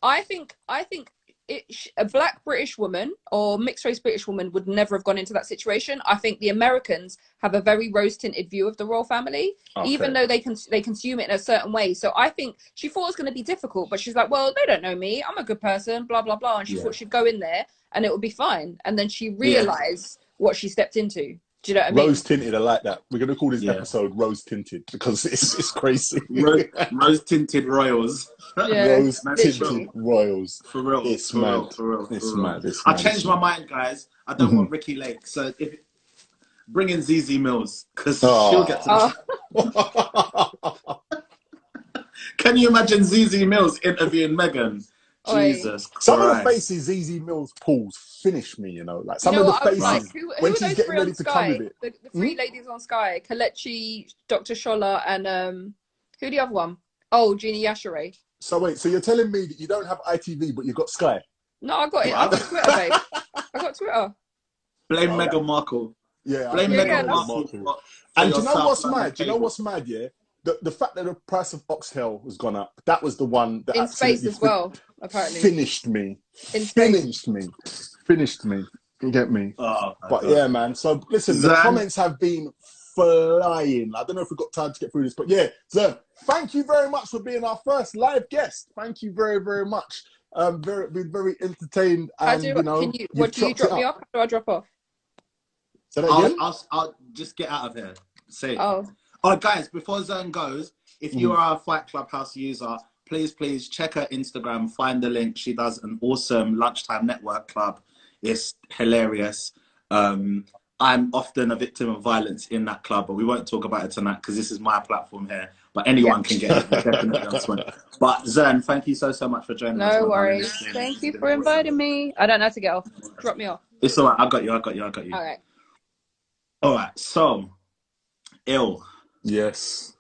I think. I think. It, a black British woman or mixed race British woman would never have gone into that situation. I think the Americans have a very rose tinted view of the royal family. even though they can they consume it in a certain way. So I think she thought it was going to be difficult, but she's like, well, they don't know me. I'm a good person, blah blah blah, and she Yeah. thought she'd go in there and it would be fine. And then she realized what she stepped into. Do you know what I mean? Rose tinted, I like that. We're gonna call this Yeah. episode Rose Tinted because it's it's crazy. Rose, rose tinted royals. Yeah, Rose tinted royals. For real. It's for real, for real. For It's real. mad. It's I changed my mind, guys. I don't Mhm. want Ricki Lake. So if bring in Zeze Millz because Oh. she'll get to. Oh, Can you imagine Zeze Millz interviewing Meghan? Oi. Jesus some of the faces Zeze Millz pulls finish me, you know. Like you some know of the what? Faces like, who, who when she's getting ready on to come Sky? with it. The, the three ladies on Sky: Kelechi, Dr. Shola, and um, who the other one? Oh, Jeannie Yashere. So wait, so you're telling me that you don't have ITV but you've got Sky? No, I got it. I got Twitter, babe. I got Twitter. Blame Oh, Meghan Markle. Yeah, Blame I Yeah, Meghan yeah, Markle. Markle. for- for And do you know what's South London mad? Do you know what's mad? Yeah, the the fact that the price of Oxtail has gone up. That was the one that In space absolutely as well, apparently. finished me. In space. Finished me. Finished me. You get me? Oh, But God. yeah, man. So listen, the comments have been flying. I don't know if we've got time to get through this, but yeah, Zern, thank you very much for being our first live guest. Thank you very, very much. Um, very, been very entertained, How and do you know, can you? you've What do you drop me off? Or do I drop off? I'll. I'll, I'll just get out of here. Say. Oh, Oh, guys, before Zone goes, if Mm-hmm. you are a Fight Clubhouse user, please, please check her Instagram, find the link. She does an awesome lunchtime network club. It's hilarious. Um, I'm often a victim of violence in that club, but we won't talk about it tonight because this is my platform here. But anyone can get it. Definitely elsewhere. But Zern, thank you so so much for joining us. No worries. Thank you for awesome. inviting me. I don't know how to get off. Drop me off. It's all right. I got you. I got you. I got you. All right. All right. So, ill. Yes.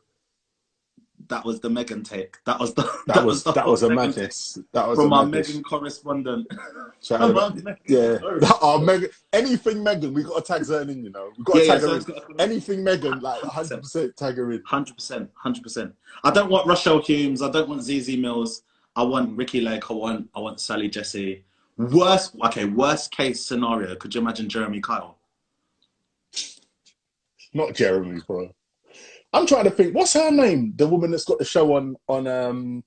That was the Meghan take. That was the. That, was the that was a madness. That was From our. Meghan correspondent. Shout out From our to- Meghan yeah, correspondent. our Meghan. Anything Meghan, we got to tag Zern in. You know, we got to Yeah, yeah, tag her in. Anything Meghan, like 100 percent tag her in. Hundred percent, hundred percent. I don't want Rochelle Humes. I don't want Zeze Millz. I want Ricki Lake. I want I want Sally Jessy. Worst, okay, worst case scenario. Could you imagine Jeremy Kyle? Not Jeremy, bro. I'm trying to think. What's her name? The woman that's got the show on on um.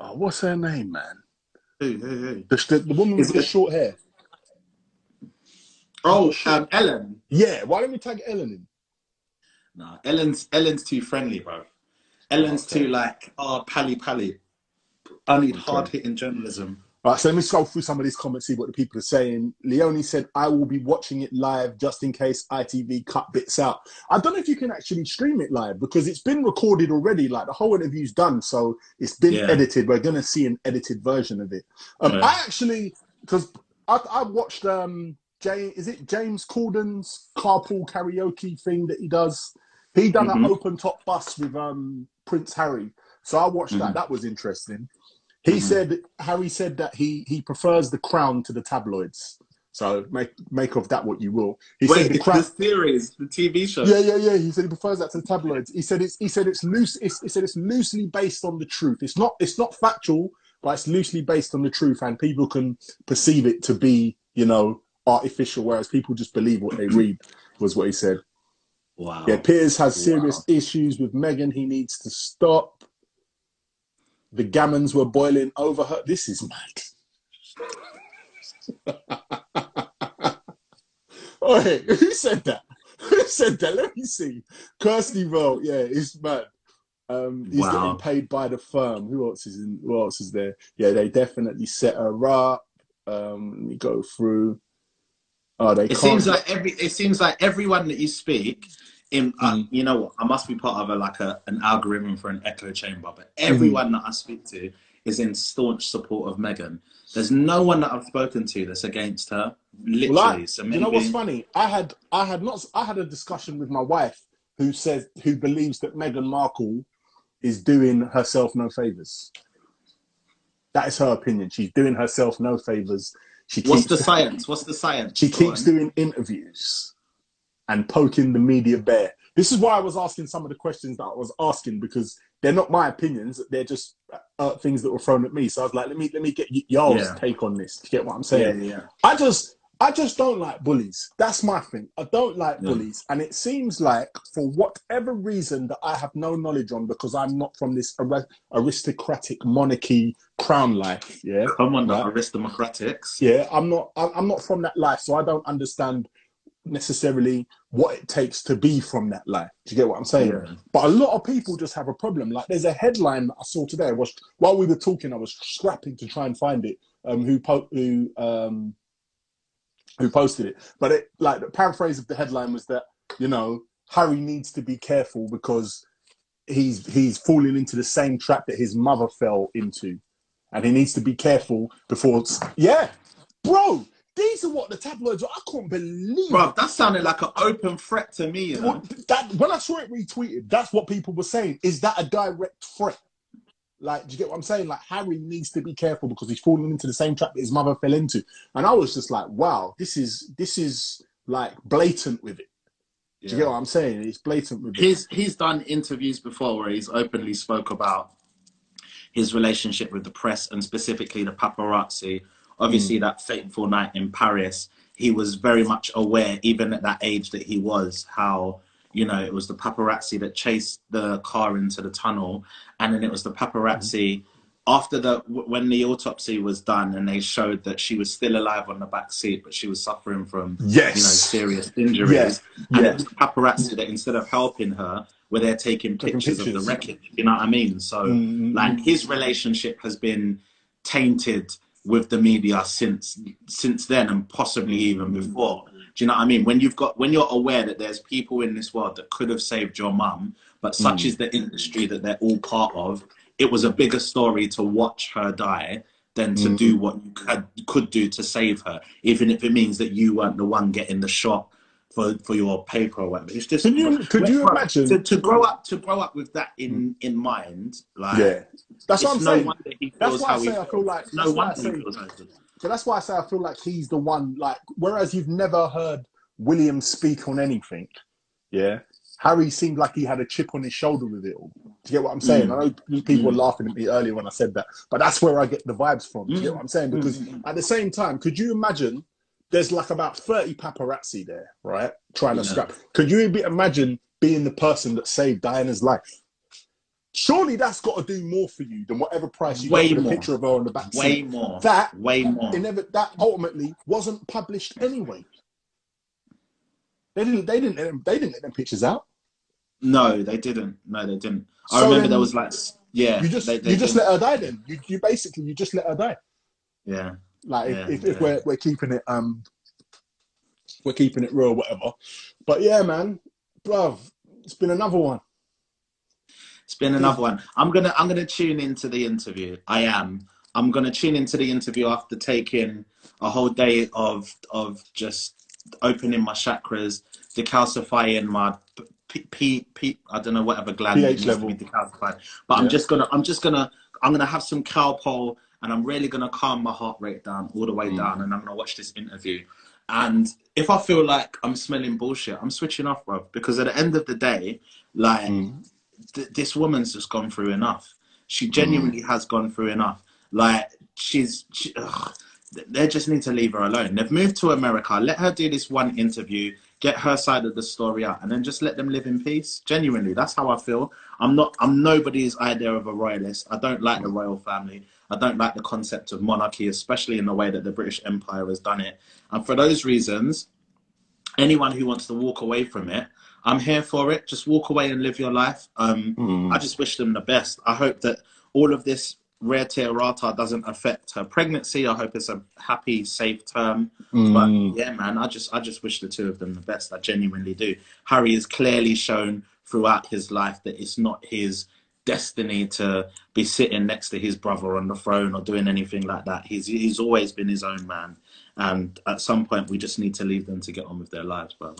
Oh, what's her name, man? Who, who, who? The, the, the woman with the short hair. Oh, um, Ellen. Yeah, why don't we tag Ellen in? No, Ellen's Ellen's too friendly, bro. Ellen's Okay. too like oh pally pally. I need hard hitting journalism. Right, so let me scroll through some of these comments, see what the people are saying. Leonie said, I will be watching it live just in case ITV cut bits out. I don't know if you can actually stream it live because it's been recorded already. Like the whole interview's done, so it's been Yeah. edited. We're going to see an edited version of it. Um, Yeah. I actually, because I, I watched, um, Jay, is it James Corden's carpool karaoke thing that he does? He done an Mhm. open top bus with um, Prince Harry. So I watched that. Mhm. That was interesting. He Mhm. said Harry said that he he prefers the crown to the tabloids. So make make of that what you will. He Wait, said the crown. the series, the TV show. Yeah, yeah, yeah. He said he prefers that to the tabloids. He said it's he said it's loose. It's, he said it's loosely based on the truth. It's not it's not factual, but it's loosely based on the truth, and people can perceive it to be you know artificial, whereas people just believe what they read. Was what he said. Wow. Yeah, Piers has serious Wow. issues with Meghan. He needs to stop. The gammons were boiling over her. This is mad. oh, hey, who said that? Who said that? Let me see. Kirsty wrote, yeah, it's mad. Um, he's Wow. getting paid by the firm. Who else is in? Who else is there? Yeah, they definitely set her up. Um, let me go through. Oh, they It can't. seems like every. It seems like everyone that you speak, in uh, Mm. you know what? I must be part of a like a an algorithm for an echo chamber. But everyone Mm-hmm. that I speak to is in staunch support of Meghan. There's no one that I've spoken to that's against her. Literally. Well, I- so you know what's funny? I had I had not I had a discussion with my wife who says who believes that Meghan Markle is doing herself no favors. That is her opinion. She's doing herself no favors. She What's the science? What's the science? she keeps doing interviews and poking the media bear. This is why I was asking some of the questions that I was asking because they're not my opinions. They're just uh, things that were thrown at me. So I was like, let me let me get y- y'all's Yeah. take on this. Do you get what I'm saying? yeah, yeah. I just I just don't like bullies. That's my thing. I don't like Yeah. bullies. And it seems like for whatever reason that I have no knowledge on because I'm not from this ar- aristocratic monarchy crown life. Yeah. Come on, Right. aristocratics. Yeah. I'm not I'm not from that life, so I don't understand necessarily what it takes to be from that life. Do you get what I'm saying? Yeah. But a lot of people just have a problem. Like there's a headline that I saw today. I was while we were talking, I was scrapping to try and find it. Um, who po- who um who posted it? But it like the paraphrase of the headline was that you know Harry needs to be careful because he's he's falling into the same trap that his mother fell into, and he needs to be careful before. Yeah, bro. These are what the tabloids are. I couldn't believe Bro, that sounded like an open threat to me. You know? that when I saw it retweeted, that's what people were saying. Is that a direct threat? Like, do you get what I'm saying? Like, Harry needs to be careful because he's falling into the same trap that his mother fell into. And I was just like, wow, this is this is like blatant with it. Do you get what I'm saying? It's blatant with it. he's he's done interviews before where he's openly spoke about his relationship with the press and specifically the paparazzi. Obviously, hmm. that fateful night in Paris, he was very much aware, even at that age that he was, how you know it was the paparazzi that chased the car into the tunnel, and then it was the paparazzi hmm. after the when the autopsy was done and they showed that she was still alive on the back seat, but she was suffering from Yes. you know serious injuries. Yeah, And yeah. it was paparazzi that instead of helping her, were there taking Taking pictures, of the wreckage. You know what I mean? So Mm, like his relationship has been tainted with the media since since then and possibly even before. Mm. Do you know what I mean? When you've got when you're aware that there's people in this world that could have saved your mum, but such mm. is the industry that they're all part of, it was a bigger story to watch her die than to do mm. what you could, could do to save her, even if it means that you weren't the one getting the shot for, for your paper or whatever. It's just Can you- could you imagine- to, to grow up to grow up with that in in mind? Like Yeah, that's what I'm no saying. That's why I say I feel like- no I wonder he say- feels how. So that's why I say I feel like he's the one. Like, whereas you've never heard William speak on anything, yeah. Harry seemed like he had a chip on his shoulder with it all. Do you get what I'm saying? Mm. I know people mm. were laughing at me earlier when I said that, but that's where I get the vibes from. Do you get mm. what I'm saying? Because at the same time, could you imagine? There's like about 30 paparazzi there, right? Trying to scrap. Could you be, imagine being the person that saved Diana's life? Surely that's got to do more for you than whatever price you Way get for the picture of her on the back Way seat. more. That way more. never that ultimately wasn't published anyway. They didn't. They didn't. Let them, they didn't let them pictures out. No, they didn't. No, they didn't. I So remember there was like, yeah, You just they, they you just didn't. let her die. Then you you basically you just let her die. yeah. Like if, Yeah, if, if yeah. we're we're keeping it um we're keeping it real, whatever. But yeah, man, bruv, it's been another one. It's been another one. I'm gonna I'm gonna tune into the interview. I am. I'm gonna tune into the interview after taking a whole day of of just opening my chakras, decalcifying my p p, p I don't know whatever gland pH level. decalcified. But I'm just gonna I'm just gonna I'm gonna have some Calpol and I'm really gonna calm my heart rate down all the way Mm. down and I'm gonna watch this interview. And if I feel like I'm smelling bullshit, I'm switching off, bro. Because at the end of the day, like Mm. th- this woman's just gone through enough. She genuinely has gone through enough. Like she's, she, ugh, they just need to leave her alone. They've moved to America. Let her do this one interview, get her side of the story out, and then just let them live in peace. Genuinely, that's how I feel. I'm not. I'm nobody's idea of a royalist. I don't like the royal family. I don't like the concept of monarchy, especially in the way that the British Empire has done it. And for those reasons, anyone who wants to walk away from it, I'm here for it. Just walk away and live your life. Um, Mm. I just wish them the best. I hope that all of this rare rata doesn't affect her pregnancy. I hope it's a happy, safe term. Mm. But yeah, man, I just I just wish the two of them the best. I genuinely do. Harry has clearly shown throughout his life that it's not his destiny to be sitting next to his brother on the throne or doing anything like that. He's he's always been his own man. And at some point we just need to leave them to get on with their lives, bro.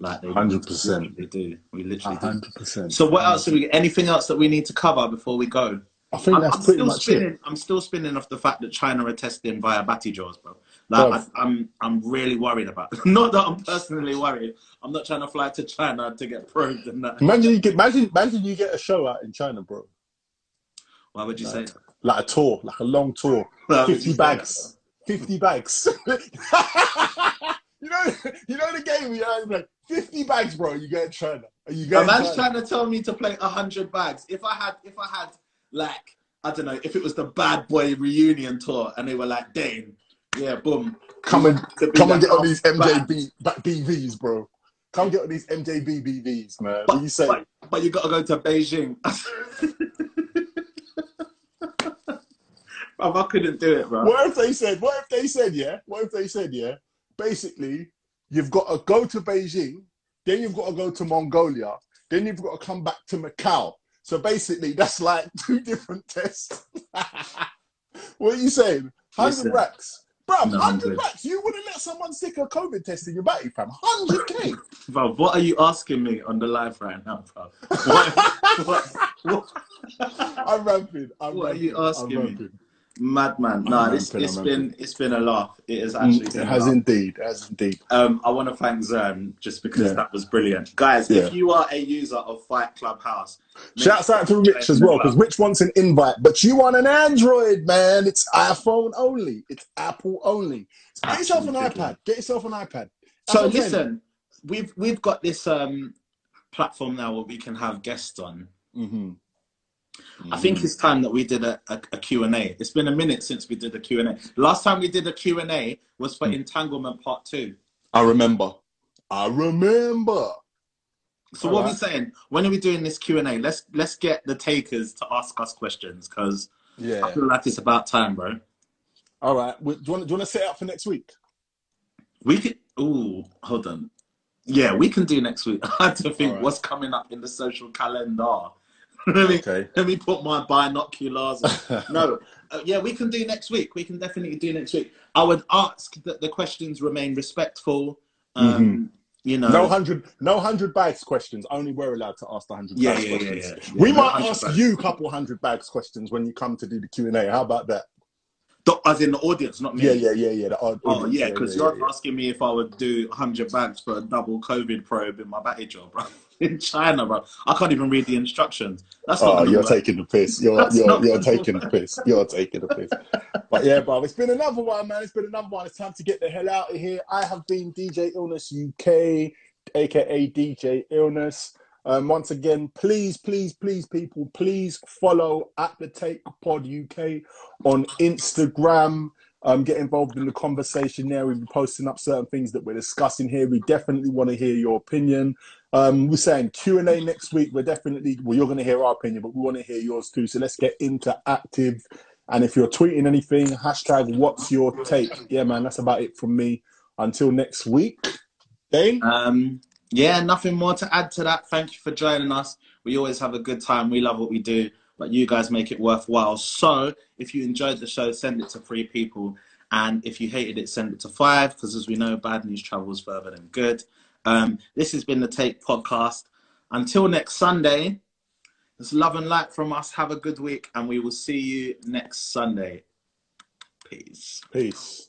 Like they 100%. They do. We literally do. hundred percent. So what else do we anything else that we need to cover before we go? I think I'm, that's I'm pretty still much spinning. it. I'm still spinning off the fact that China are testing via batty jaws, bro. Like. I, I'm, I'm really worried about. Not that I'm personally worried. I'm not trying to fly to China to get probed and that. Imagine you get imagine imagine you get a show out in China, bro. Why would you say? Like a tour, like a long tour. Why Fifty bags. Fifty bags. you know, you know the game. You know, like fifty bags, bro. You go to China. Are you? A man's China? trying to tell me to play hundred bags. If I had, if I had, like, I don't know, if it was the Bad Boy reunion tour and they were like, Daine, yeah, boom, Come and come and get on these MJB ba- BVs, bro. Come get on these MJB BVs, man. What you say? but, but you got to go to Beijing. I couldn't do it, bro. What if they said? What if they said? Yeah. What if they said? Yeah. Basically, you've got to go to Beijing, then you've got to go to Mongolia, then you've got to come back to Macau. So basically, that's like two different tests. what are you saying? Hundred racks, bro. No, Hundred 100. racks. You wouldn't let someone stick a COVID test in your body, fam. Hundred k. Bro, what are you asking me on the live right now, bro? What, what, what, I'm ramping. I'm What are you asking I'm me? ramping. Madman? No, this ramping, it's I'm been it's been a laugh. It has actually Mm, been It a has laugh. indeed. It has indeed. Um, I want to thank Zern just because Yeah. that was brilliant, guys. Yeah. If you are a user of Fight Clubhouse, make Shouts out to Rich as well, because. Rich wants an invite, but you want an Android, man. It's iPhone only. It's Apple only. So get yourself an iPad. Get yourself an iPad. So listen, we've we've got this um platform now where we can have guests on. I think mm. it's time that we did a, a, a Q&A. It's been a minute since we did a Q&A. Last time we did a Q&A was for mm. Entanglement Part 2. I remember. I remember. So what are we saying? When are we doing this Q&A? Let's let's get the takers to ask us questions because I feel like it's about time, bro. All right. Do you want, do you want to set it up for next week? We could. Ooh, hold on. Yeah, we can do next week. I had to think Alright. what's coming up in the social calendar. let, me, Okay. let me put my binoculars on. No, uh, yeah, we can do next week. We can definitely do next week. I would ask that the questions remain respectful. Um, You know, Mm-hmm. No hundred, no hundred bags questions. Only we're allowed to ask the hundred Yeah, bags yeah, yeah, questions. yeah. We might ask bags. you a couple hundred bags questions when you come to do the Q and A. How about that? The- as in the audience, not me. Yeah, yeah, yeah, yeah. The odd Oh yeah, because yeah, you're yeah. asking me if I would do 100 bags for a double COVID probe in my batty job, bro. In China, bro. I can't even read the instructions. That's not Oh, you're work. taking the piss. You're That's you're, you're taking the piss. You're taking the piss. But yeah, bro, it's been another one, man. It's been another one. It's time to get the hell out of here. I have been DJ Illness UK, aka DJ Illness. Um, once again, please, please, please, people, please follow at the Take Pod UK on Instagram. Um, get involved in the conversation there. We'll be posting up certain things that we're discussing here. We definitely want to hear your opinion. Um, we're saying Q and A next week. We're definitely well, you're going to hear our opinion, but we want to hear yours too. So let's get interactive. And if you're tweeting anything, hashtag what's your take? Yeah, man, that's about it from me. Until next week, Daine. Um, yeah, nothing more to add to that. Thank you for joining us. We always have a good time. We love what we do, but you guys make it worthwhile. So if you enjoyed the show, send it to three people. And if you hated it, send it to five, because as we know, bad news travels further than good. Um, this has been the Take Podcast. Until next Sunday, it's love and light from us. Have a good week, and we will see you next Sunday. Peace. Peace.